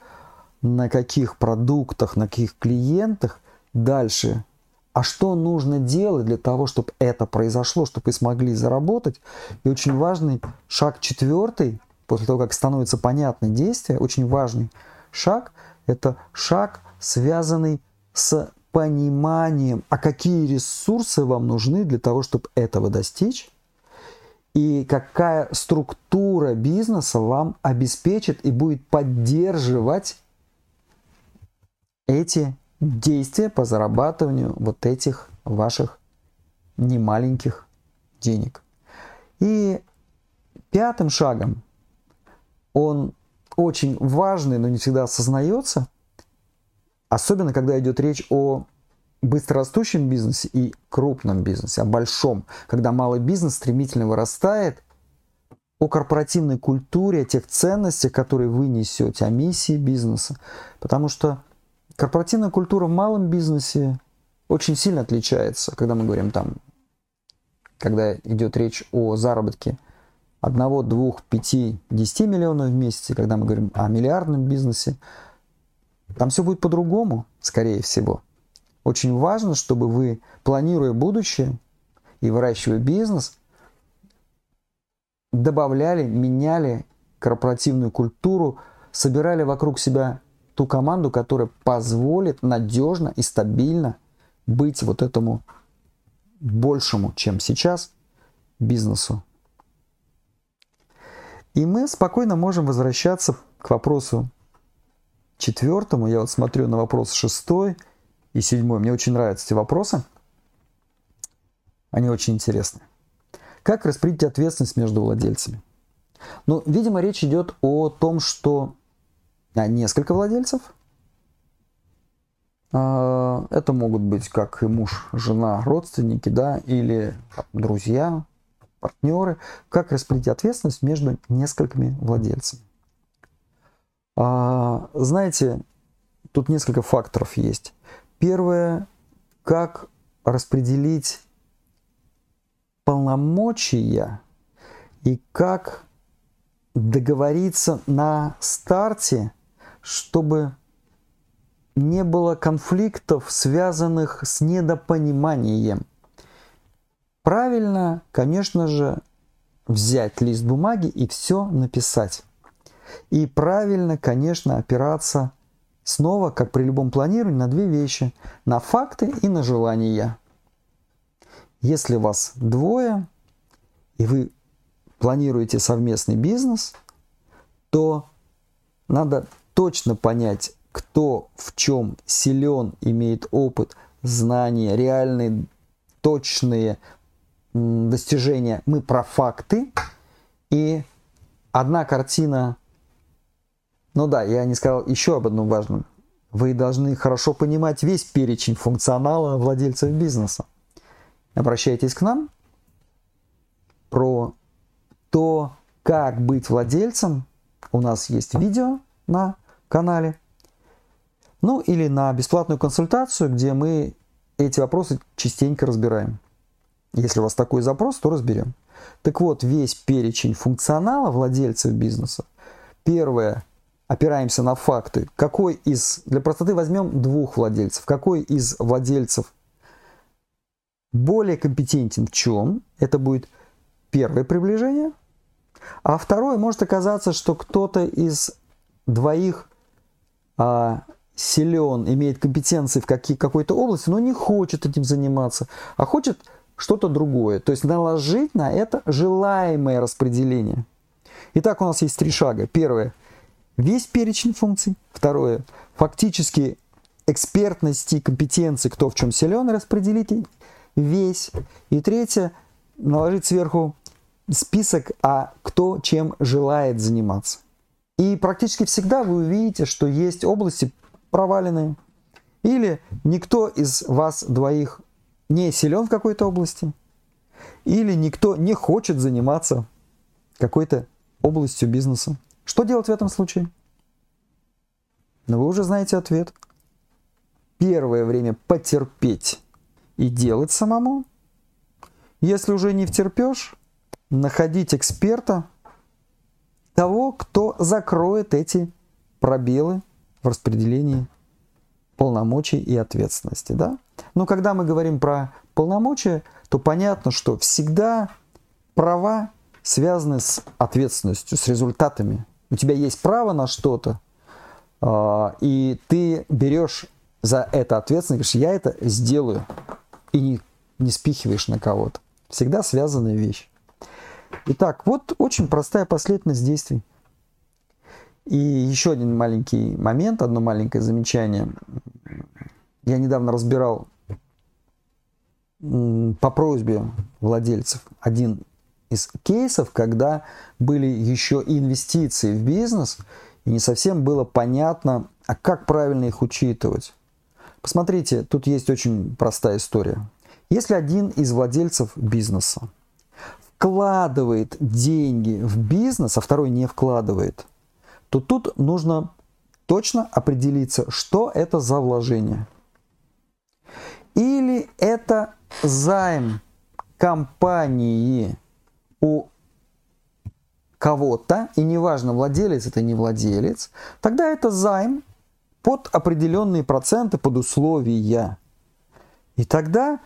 на каких продуктах, на каких клиентах, дальше, а что нужно делать для того, чтобы это произошло, чтобы вы смогли заработать. И очень важный шаг четвертый, после того, как становится понятно действие, очень важный шаг, это шаг, связанный с пониманием, а какие ресурсы вам нужны для того, чтобы этого достичь, и какая структура бизнеса вам обеспечит и будет поддерживать эти действия по зарабатыванию вот этих ваших немаленьких денег. И пятым шагом, он очень важный, но не всегда осознается, особенно когда идет речь о быстрорастущем бизнесе и крупном бизнесе, о большом, когда малый бизнес стремительно вырастает, о корпоративной культуре, о тех ценностях, которые вы несете, о миссии бизнеса. Потому что корпоративная культура в малом бизнесе очень сильно отличается, когда мы говорим там, когда идет речь о заработке одного, двух, пяти, десяти миллионов в месяц, когда мы говорим о миллиардном бизнесе, там все будет по-другому, скорее всего. Очень важно, чтобы вы, планируя будущее и выращивая бизнес, добавляли, меняли корпоративную культуру, собирали вокруг себя ту команду, которая позволит надежно и стабильно быть вот этому большему, чем сейчас, бизнесу. И мы спокойно можем возвращаться к вопросу четвертому. Я вот смотрю на вопрос шестой – и седьмой. Мне очень нравятся эти вопросы. Они очень интересны. Как распределить ответственность между владельцами? Ну, видимо, речь идет о том, что несколько владельцев. А, это могут быть как и муж, жена, родственники, да, или друзья, партнеры. Как распределить ответственность между несколькими владельцами? А, знаете, тут несколько факторов есть. Первое, как распределить полномочия и как договориться на старте, чтобы не было конфликтов, связанных с недопониманием. правильно, конечно же, взять лист бумаги и все написать. И правильно, конечно, опираться снова, как при любом планировании, на две вещи. На факты и на желания. Если вас двое, и вы планируете совместный бизнес, то надо точно понять, кто в чем силен, имеет опыт, знания, реальные, точные достижения. Мы про факты. И одна картина ну да, я не сказал еще об одном важном. Вы должны хорошо понимать весь перечень функционала владельцев бизнеса. Обращайтесь к нам про то, как быть владельцем. У нас есть видео на канале. Ну или на бесплатную консультацию, где мы эти вопросы частенько разбираем. Если у вас такой запрос, то разберем. Так вот, весь перечень функционала владельцев бизнеса. Первое опираемся на факты. Какой из, для простоты возьмем двух владельцев, какой из владельцев более компетентен в чем, это будет первое приближение, а второе может оказаться, что кто-то из двоих а, силен, имеет компетенции в какие, какой-то области, но не хочет этим заниматься, а хочет что-то другое. То есть наложить на это желаемое распределение. Итак, у нас есть три шага. Первое весь перечень функций. Второе, фактически экспертности, компетенции, кто в чем силен, распределить весь. И третье, наложить сверху список, а кто чем желает заниматься. И практически всегда вы увидите, что есть области проваленные. Или никто из вас двоих не силен в какой-то области. Или никто не хочет заниматься какой-то областью бизнеса. Что делать в этом случае? Но вы уже знаете ответ. Первое время потерпеть и делать самому. Если уже не втерпешь, находить эксперта, того, кто закроет эти пробелы в распределении полномочий и ответственности. Да? Но когда мы говорим про полномочия, то понятно, что всегда права связаны с ответственностью, с результатами у тебя есть право на что-то, а, и ты берешь за это ответственность, говоришь, я это сделаю, и не, не спихиваешь на кого-то. Всегда связанная вещь. Итак, вот очень простая последовательность действий. И еще один маленький момент, одно маленькое замечание. Я недавно разбирал по просьбе владельцев один из кейсов, когда были еще инвестиции в бизнес, и не совсем было понятно, а как правильно их учитывать. Посмотрите, тут есть очень простая история. Если один из владельцев бизнеса вкладывает деньги в бизнес, а второй не вкладывает, то тут нужно точно определиться, что это за вложение. Или это займ компании у кого-то, и неважно, владелец это не владелец, тогда это займ под определенные проценты, под условия. И тогда,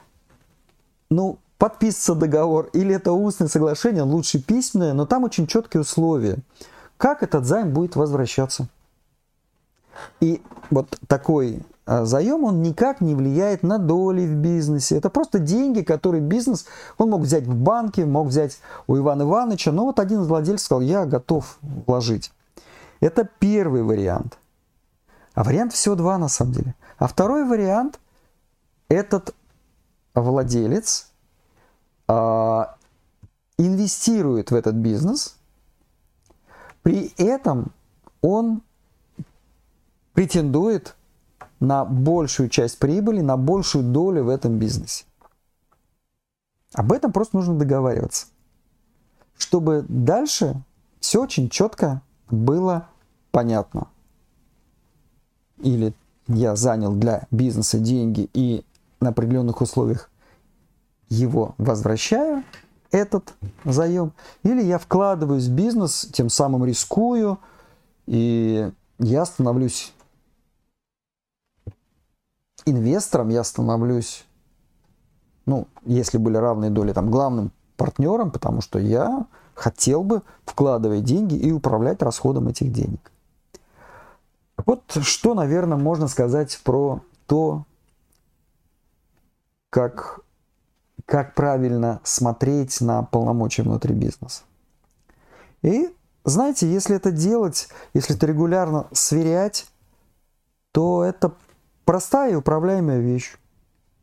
ну, подписывается договор, или это устное соглашение, лучше письменное, но там очень четкие условия. Как этот займ будет возвращаться? И вот такой заем, он никак не влияет на доли в бизнесе. Это просто деньги, которые бизнес, он мог взять в банке, мог взять у Ивана Ивановича, но вот один из владельцев сказал, я готов вложить. Это первый вариант. А вариант всего два на самом деле. А второй вариант, этот владелец э, инвестирует в этот бизнес, при этом он претендует на большую часть прибыли, на большую долю в этом бизнесе. Об этом просто нужно договариваться. Чтобы дальше все очень четко было понятно. Или я занял для бизнеса деньги и на определенных условиях его возвращаю, этот заем, или я вкладываюсь в бизнес, тем самым рискую, и я становлюсь инвестором я становлюсь ну, если были равные доли, там, главным партнером, потому что я хотел бы вкладывать деньги и управлять расходом этих денег. Вот что, наверное, можно сказать про то, как, как правильно смотреть на полномочия внутри бизнеса. И знаете, если это делать, если это регулярно сверять, то это простая и управляемая вещь.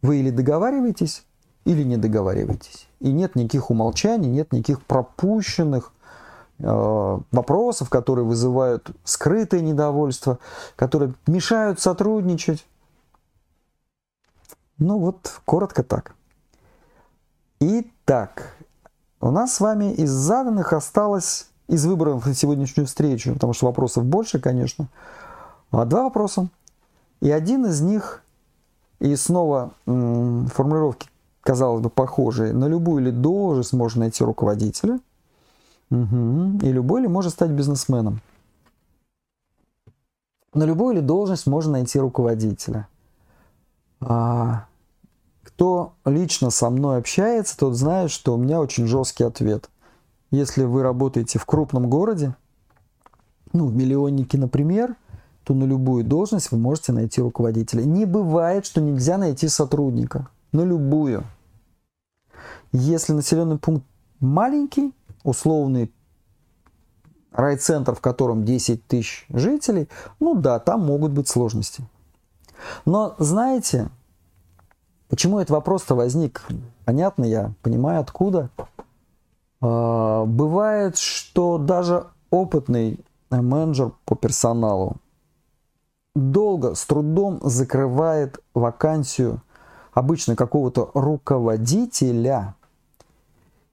Вы или договариваетесь, или не договариваетесь. И нет никаких умолчаний, нет никаких пропущенных э, вопросов, которые вызывают скрытое недовольство, которые мешают сотрудничать. Ну вот, коротко так. Итак, у нас с вами из заданных осталось, из выбранных на сегодняшнюю встречу, потому что вопросов больше, конечно, а два вопроса. И один из них, и снова м, формулировки, казалось бы, похожие, на любую или должность можно найти руководителя, угу, и любой ли может стать бизнесменом. На любую или должность можно найти руководителя. А, кто лично со мной общается, тот знает, что у меня очень жесткий ответ. Если вы работаете в крупном городе, ну, в миллионнике, например, то на любую должность вы можете найти руководителя. Не бывает, что нельзя найти сотрудника. На любую. Если населенный пункт маленький, условный райцентр, в котором 10 тысяч жителей, ну да, там могут быть сложности. Но знаете, почему этот вопрос-то возник? Понятно, я понимаю, откуда. А, бывает, что даже опытный менеджер по персоналу долго, с трудом закрывает вакансию обычно какого-то руководителя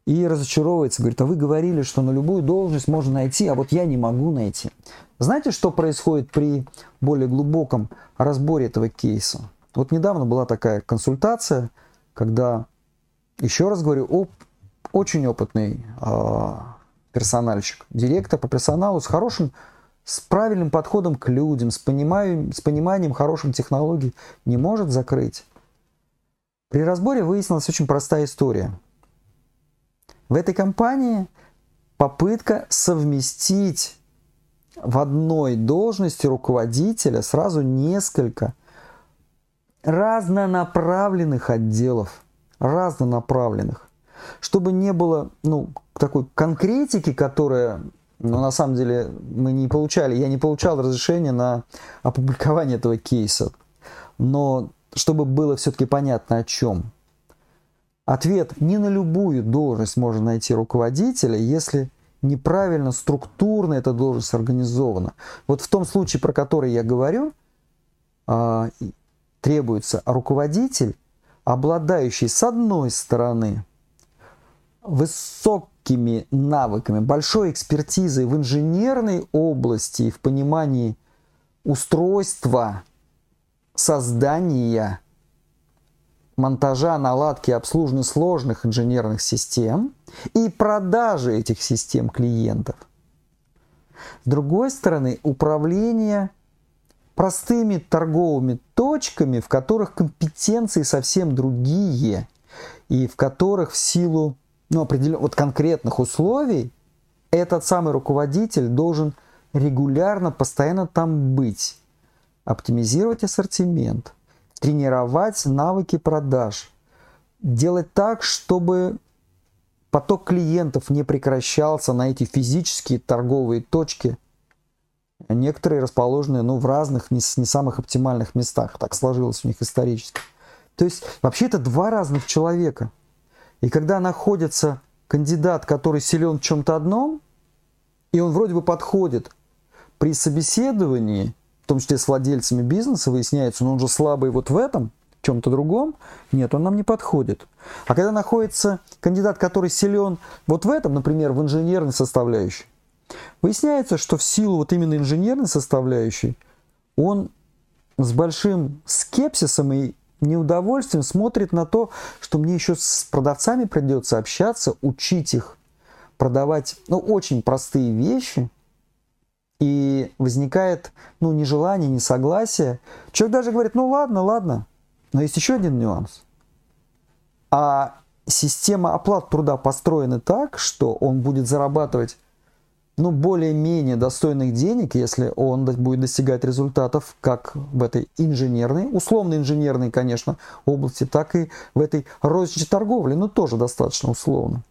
и разочаровывается, говорит, а вы говорили, что на любую должность можно найти, а вот я не могу найти. Знаете, что происходит при более глубоком разборе этого кейса? Вот недавно была такая консультация, когда, еще раз говорю, оп, очень опытный э, персональщик, директор по персоналу с хорошим, с правильным подходом к людям, с, пониманием, с пониманием хороших технологий не может закрыть. При разборе выяснилась очень простая история – в этой компании попытка совместить в одной должности руководителя сразу несколько разнонаправленных отделов, разнонаправленных, чтобы не было ну, такой конкретики, которая ну, на самом деле мы не получали, я не получал разрешения на опубликование этого кейса, но чтобы было все-таки понятно о чем. Ответ – не на любую должность можно найти руководителя, если неправильно структурно эта должность организована. Вот в том случае, про который я говорю, а, требуется руководитель, обладающий с одной стороны высокими навыками, большой экспертизой в инженерной области и в понимании устройства, создания монтажа, наладки, обслуживания сложных инженерных систем и продажи этих систем клиентов. С другой стороны, управление простыми торговыми точками, в которых компетенции совсем другие, и в которых в силу ну, определенных вот конкретных условий этот самый руководитель должен регулярно, постоянно там быть, оптимизировать ассортимент – тренировать навыки продаж, делать так, чтобы поток клиентов не прекращался на эти физические торговые точки, некоторые расположены ну, в разных, не, не самых оптимальных местах, так сложилось у них исторически. То есть вообще это два разных человека. И когда находится кандидат, который силен в чем-то одном, и он вроде бы подходит при собеседовании – том числе с владельцами бизнеса, выясняется, но ну, он же слабый вот в этом, в чем-то другом, нет, он нам не подходит. А когда находится кандидат, который силен вот в этом, например, в инженерной составляющей, выясняется, что в силу вот именно инженерной составляющей он с большим скепсисом и неудовольствием смотрит на то, что мне еще с продавцами придется общаться, учить их продавать ну, очень простые вещи – и возникает, ну, нежелание, несогласие. Человек даже говорит, ну ладно, ладно. Но есть еще один нюанс. а система оплат труда построена так, что он будет зарабатывать ну, более-менее достойных денег, если он будет достигать результатов как в этой инженерной, условно инженерной, конечно, области, так и в этой розничной торговле, но тоже достаточно условно.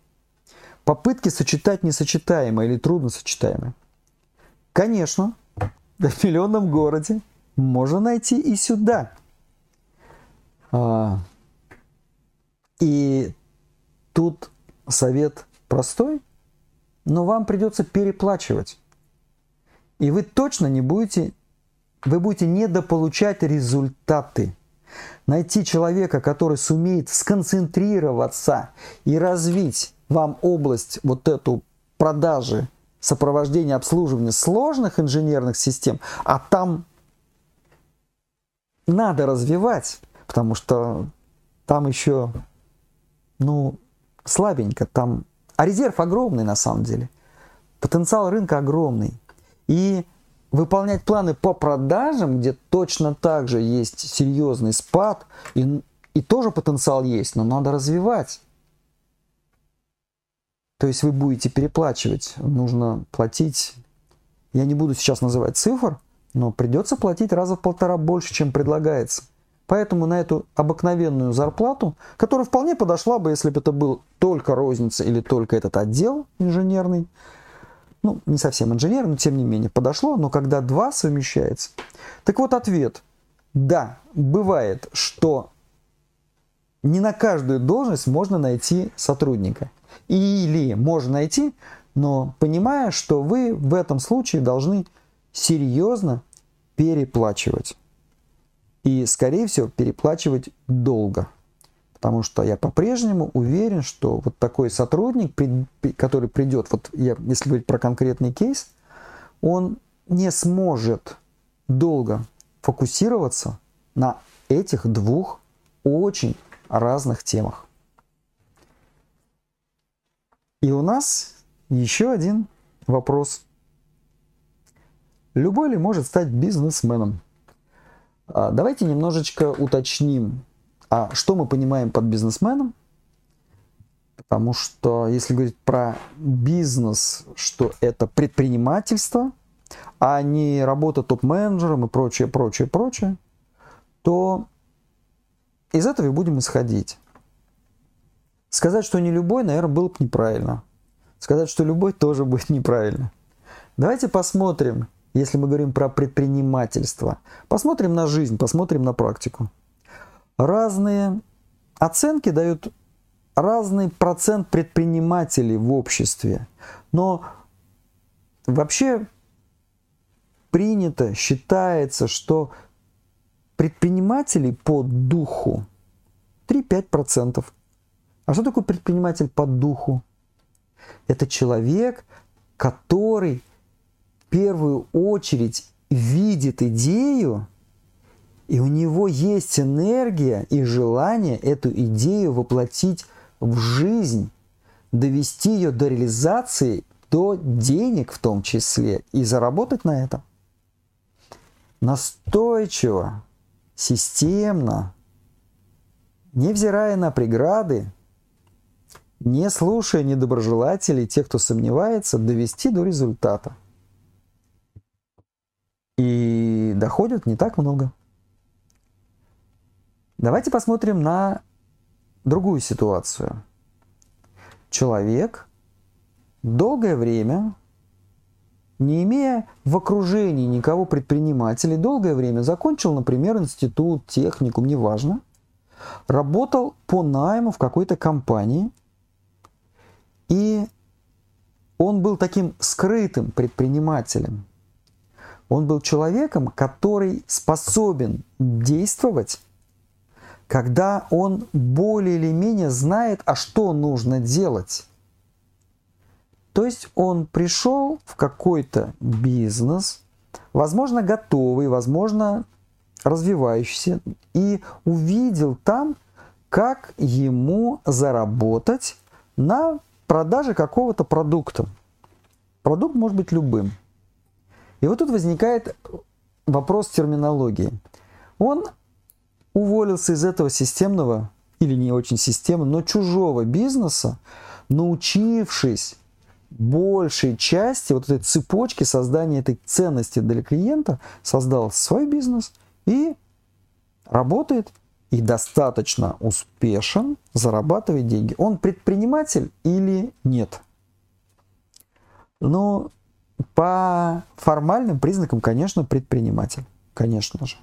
Попытки сочетать несочетаемое или трудно сочетаемое. Конечно, в миллионном городе можно найти и сюда. А, и тут совет простой, но вам придется переплачивать. И вы точно не будете, вы будете недополучать результаты. Найти человека, который сумеет сконцентрироваться и развить вам область вот эту продажи, сопровождения, обслуживания сложных инженерных систем, а там надо развивать, потому что там еще, ну, слабенько, там, а резерв огромный на самом деле. Потенциал рынка огромный. И выполнять планы по продажам, где точно так же есть серьезный спад, и, и тоже потенциал есть, но надо развивать. То есть вы будете переплачивать, нужно платить, я не буду сейчас называть цифр, но придется платить раза в полтора больше, чем предлагается. Поэтому на эту обыкновенную зарплату, которая вполне подошла бы, если бы это был только розница или только этот отдел инженерный, ну, не совсем инженер, но тем не менее подошло, но когда два совмещается. Так вот ответ. Да, бывает, что не на каждую должность можно найти сотрудника. Или можно найти, но понимая, что вы в этом случае должны серьезно переплачивать. И, скорее всего, переплачивать долго. Потому что я по-прежнему уверен, что вот такой сотрудник, который придет, вот я, если говорить про конкретный кейс, он не сможет долго фокусироваться на этих двух очень разных темах. И у нас еще один вопрос. Любой ли может стать бизнесменом? А, давайте немножечко уточним, а что мы понимаем под бизнесменом. Потому что если говорить про бизнес, что это предпринимательство, а не работа топ-менеджером и прочее, прочее, прочее, то из этого и будем исходить. Сказать, что не любой, наверное, было бы неправильно. Сказать, что любой, тоже будет неправильно. Давайте посмотрим, если мы говорим про предпринимательство. Посмотрим на жизнь, посмотрим на практику. Разные оценки дают разный процент предпринимателей в обществе. Но вообще принято, считается, что предпринимателей по духу 3-5%. А что такое предприниматель по духу? Это человек, который первую очередь видит идею, и у него есть энергия и желание эту идею воплотить в жизнь, довести ее до реализации, до денег в том числе, и заработать на этом. Настойчиво, системно, невзирая на преграды, не слушая недоброжелателей, тех, кто сомневается, довести до результата. И доходит не так много. Давайте посмотрим на другую ситуацию. Человек долгое время, не имея в окружении никого предпринимателей, долгое время закончил, например, институт, техникум, неважно, работал по найму в какой-то компании – и он был таким скрытым предпринимателем. Он был человеком, который способен действовать, когда он более или менее знает, а что нужно делать. То есть он пришел в какой-то бизнес, возможно, готовый, возможно, развивающийся, и увидел там, как ему заработать на продажи какого-то продукта. Продукт может быть любым. И вот тут возникает вопрос терминологии. Он уволился из этого системного или не очень системы, но чужого бизнеса, научившись большей части вот этой цепочки создания этой ценности для клиента, создал свой бизнес и работает и достаточно успешен, зарабатывает деньги. Он предприниматель или нет? Ну, по формальным признакам, конечно, предприниматель. Конечно же.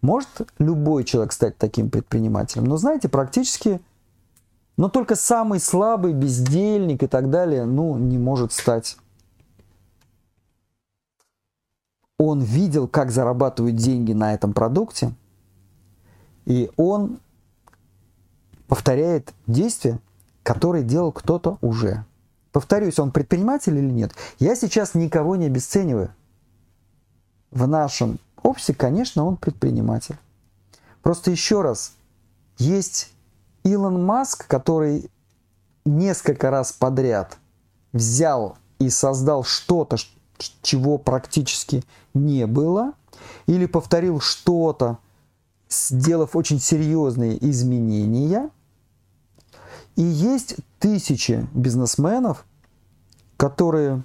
Может любой человек стать таким предпринимателем, но знаете, практически, но только самый слабый, бездельник и так далее, ну, не может стать. Он видел, как зарабатывают деньги на этом продукте, и он повторяет действия, которые делал кто-то уже. Повторюсь, он предприниматель или нет? Я сейчас никого не обесцениваю. В нашем обществе, конечно, он предприниматель. Просто еще раз, есть Илон Маск, который несколько раз подряд взял и создал что-то, чего практически не было, или повторил что-то, сделав очень серьезные изменения – и есть тысячи бизнесменов, которые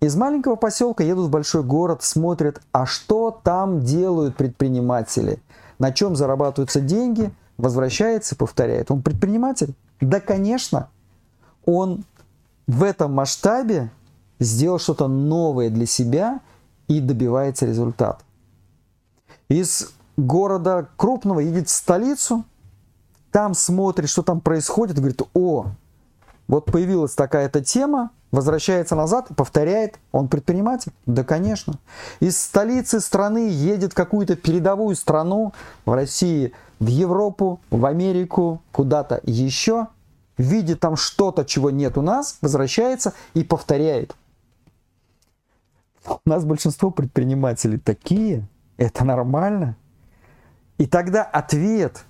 из маленького поселка едут в большой город, смотрят, а что там делают предприниматели, на чем зарабатываются деньги, возвращается повторяет. Он предприниматель? Да, конечно. Он в этом масштабе сделал что-то новое для себя и добивается результата. Из города крупного едет в столицу, там смотрит, что там происходит, говорит, о, вот появилась такая-то тема, возвращается назад, повторяет, он предприниматель? Да, конечно. Из столицы страны едет в какую-то передовую страну, в России, в Европу, в Америку, куда-то еще, видит там что-то, чего нет у нас, возвращается и повторяет. У нас большинство предпринимателей такие, это нормально. И тогда ответ –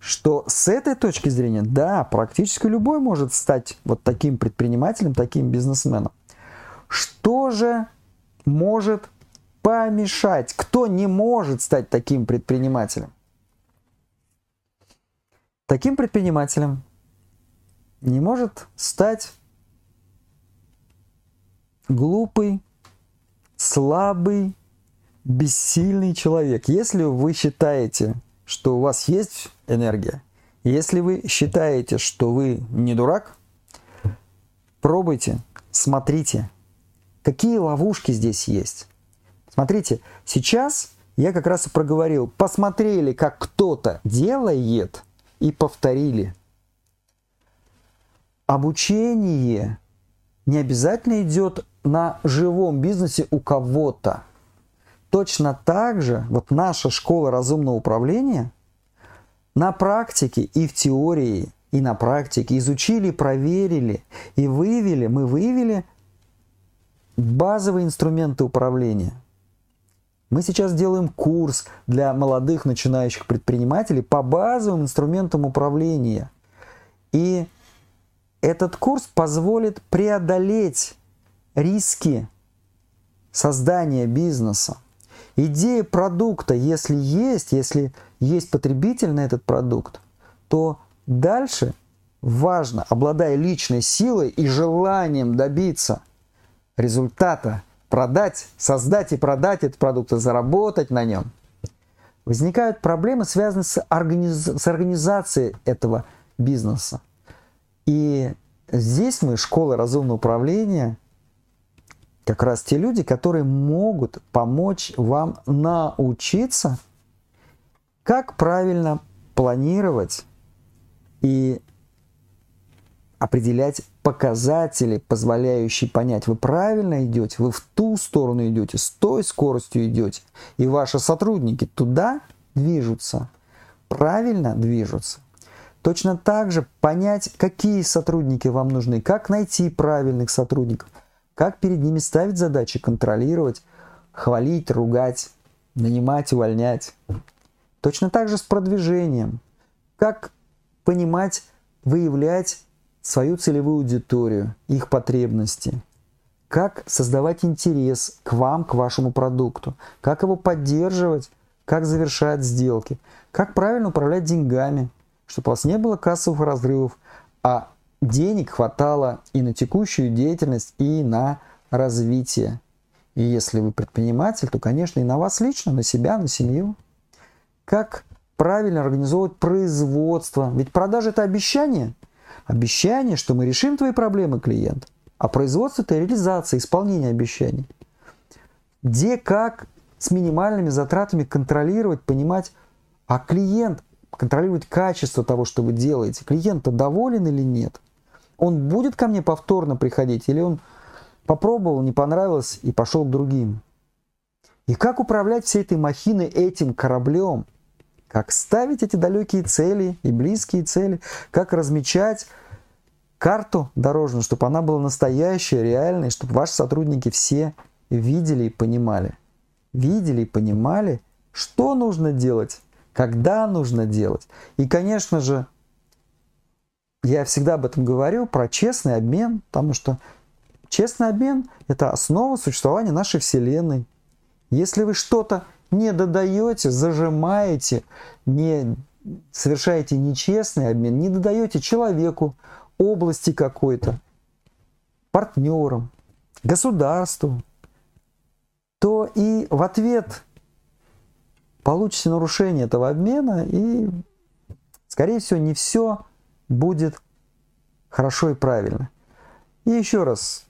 что с этой точки зрения, да, практически любой может стать вот таким предпринимателем, таким бизнесменом. Что же может помешать? Кто не может стать таким предпринимателем? Таким предпринимателем не может стать глупый, слабый, бессильный человек. Если вы считаете, что у вас есть энергия. Если вы считаете, что вы не дурак, пробуйте, смотрите, какие ловушки здесь есть. Смотрите, сейчас я как раз и проговорил, посмотрели, как кто-то делает, и повторили. Обучение не обязательно идет на живом бизнесе у кого-то. Точно так же вот наша школа разумного управления на практике и в теории, и на практике изучили, проверили и выявили, мы выявили базовые инструменты управления. Мы сейчас делаем курс для молодых начинающих предпринимателей по базовым инструментам управления. И этот курс позволит преодолеть риски создания бизнеса – идея продукта, если есть, если есть потребитель на этот продукт, то дальше важно, обладая личной силой и желанием добиться результата, продать, создать и продать этот продукт, и заработать на нем, возникают проблемы, связанные с, организ... с организацией этого бизнеса. И здесь мы, школа разумного управления – как раз те люди, которые могут помочь вам научиться, как правильно планировать и определять показатели, позволяющие понять, вы правильно идете, вы в ту сторону идете, с той скоростью идете, и ваши сотрудники туда движутся, правильно движутся. Точно так же понять, какие сотрудники вам нужны, как найти правильных сотрудников – как перед ними ставить задачи, контролировать, хвалить, ругать, нанимать, увольнять. Точно так же с продвижением. Как понимать, выявлять свою целевую аудиторию, их потребности. Как создавать интерес к вам, к вашему продукту. Как его поддерживать, как завершать сделки, как правильно управлять деньгами, чтобы у вас не было кассовых разрывов, а денег хватало и на текущую деятельность, и на развитие. И если вы предприниматель, то, конечно, и на вас лично, на себя, на семью. Как правильно организовывать производство. Ведь продажа – это обещание. Обещание, что мы решим твои проблемы, клиент. А производство – это реализация, исполнение обещаний. Где, как с минимальными затратами контролировать, понимать, а клиент, контролировать качество того, что вы делаете. Клиент-то доволен или нет? Он будет ко мне повторно приходить или он попробовал, не понравилось и пошел к другим? И как управлять всей этой махиной, этим кораблем? Как ставить эти далекие цели и близкие цели? Как размечать карту дорожную, чтобы она была настоящая, реальная, чтобы ваши сотрудники все видели и понимали. Видели и понимали, что нужно делать, когда нужно делать. И, конечно же, я всегда об этом говорю, про честный обмен, потому что честный обмен – это основа существования нашей Вселенной. Если вы что-то не додаете, зажимаете, не совершаете нечестный обмен, не додаете человеку, области какой-то, партнерам, государству, то и в ответ получите нарушение этого обмена, и, скорее всего, не все будет хорошо и правильно. И еще раз,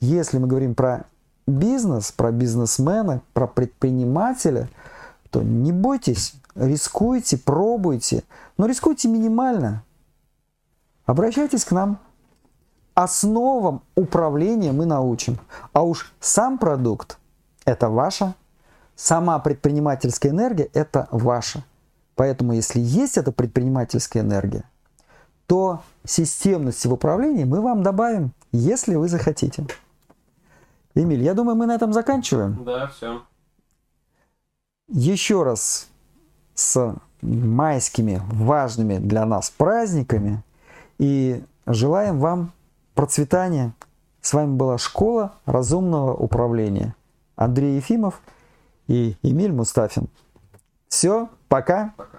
если мы говорим про бизнес, про бизнесмена, про предпринимателя, то не бойтесь, рискуйте, пробуйте, но рискуйте минимально. Обращайтесь к нам. Основам управления мы научим. А уж сам продукт – это ваша, сама предпринимательская энергия – это ваша. Поэтому если есть эта предпринимательская энергия, то системности в управлении мы вам добавим, если вы захотите. Эмиль, я думаю, мы на этом заканчиваем. Да, все. Еще раз с майскими важными для нас праздниками и желаем вам процветания. С вами была Школа разумного управления. Андрей Ефимов и Эмиль Мустафин. Все, пока. Пока.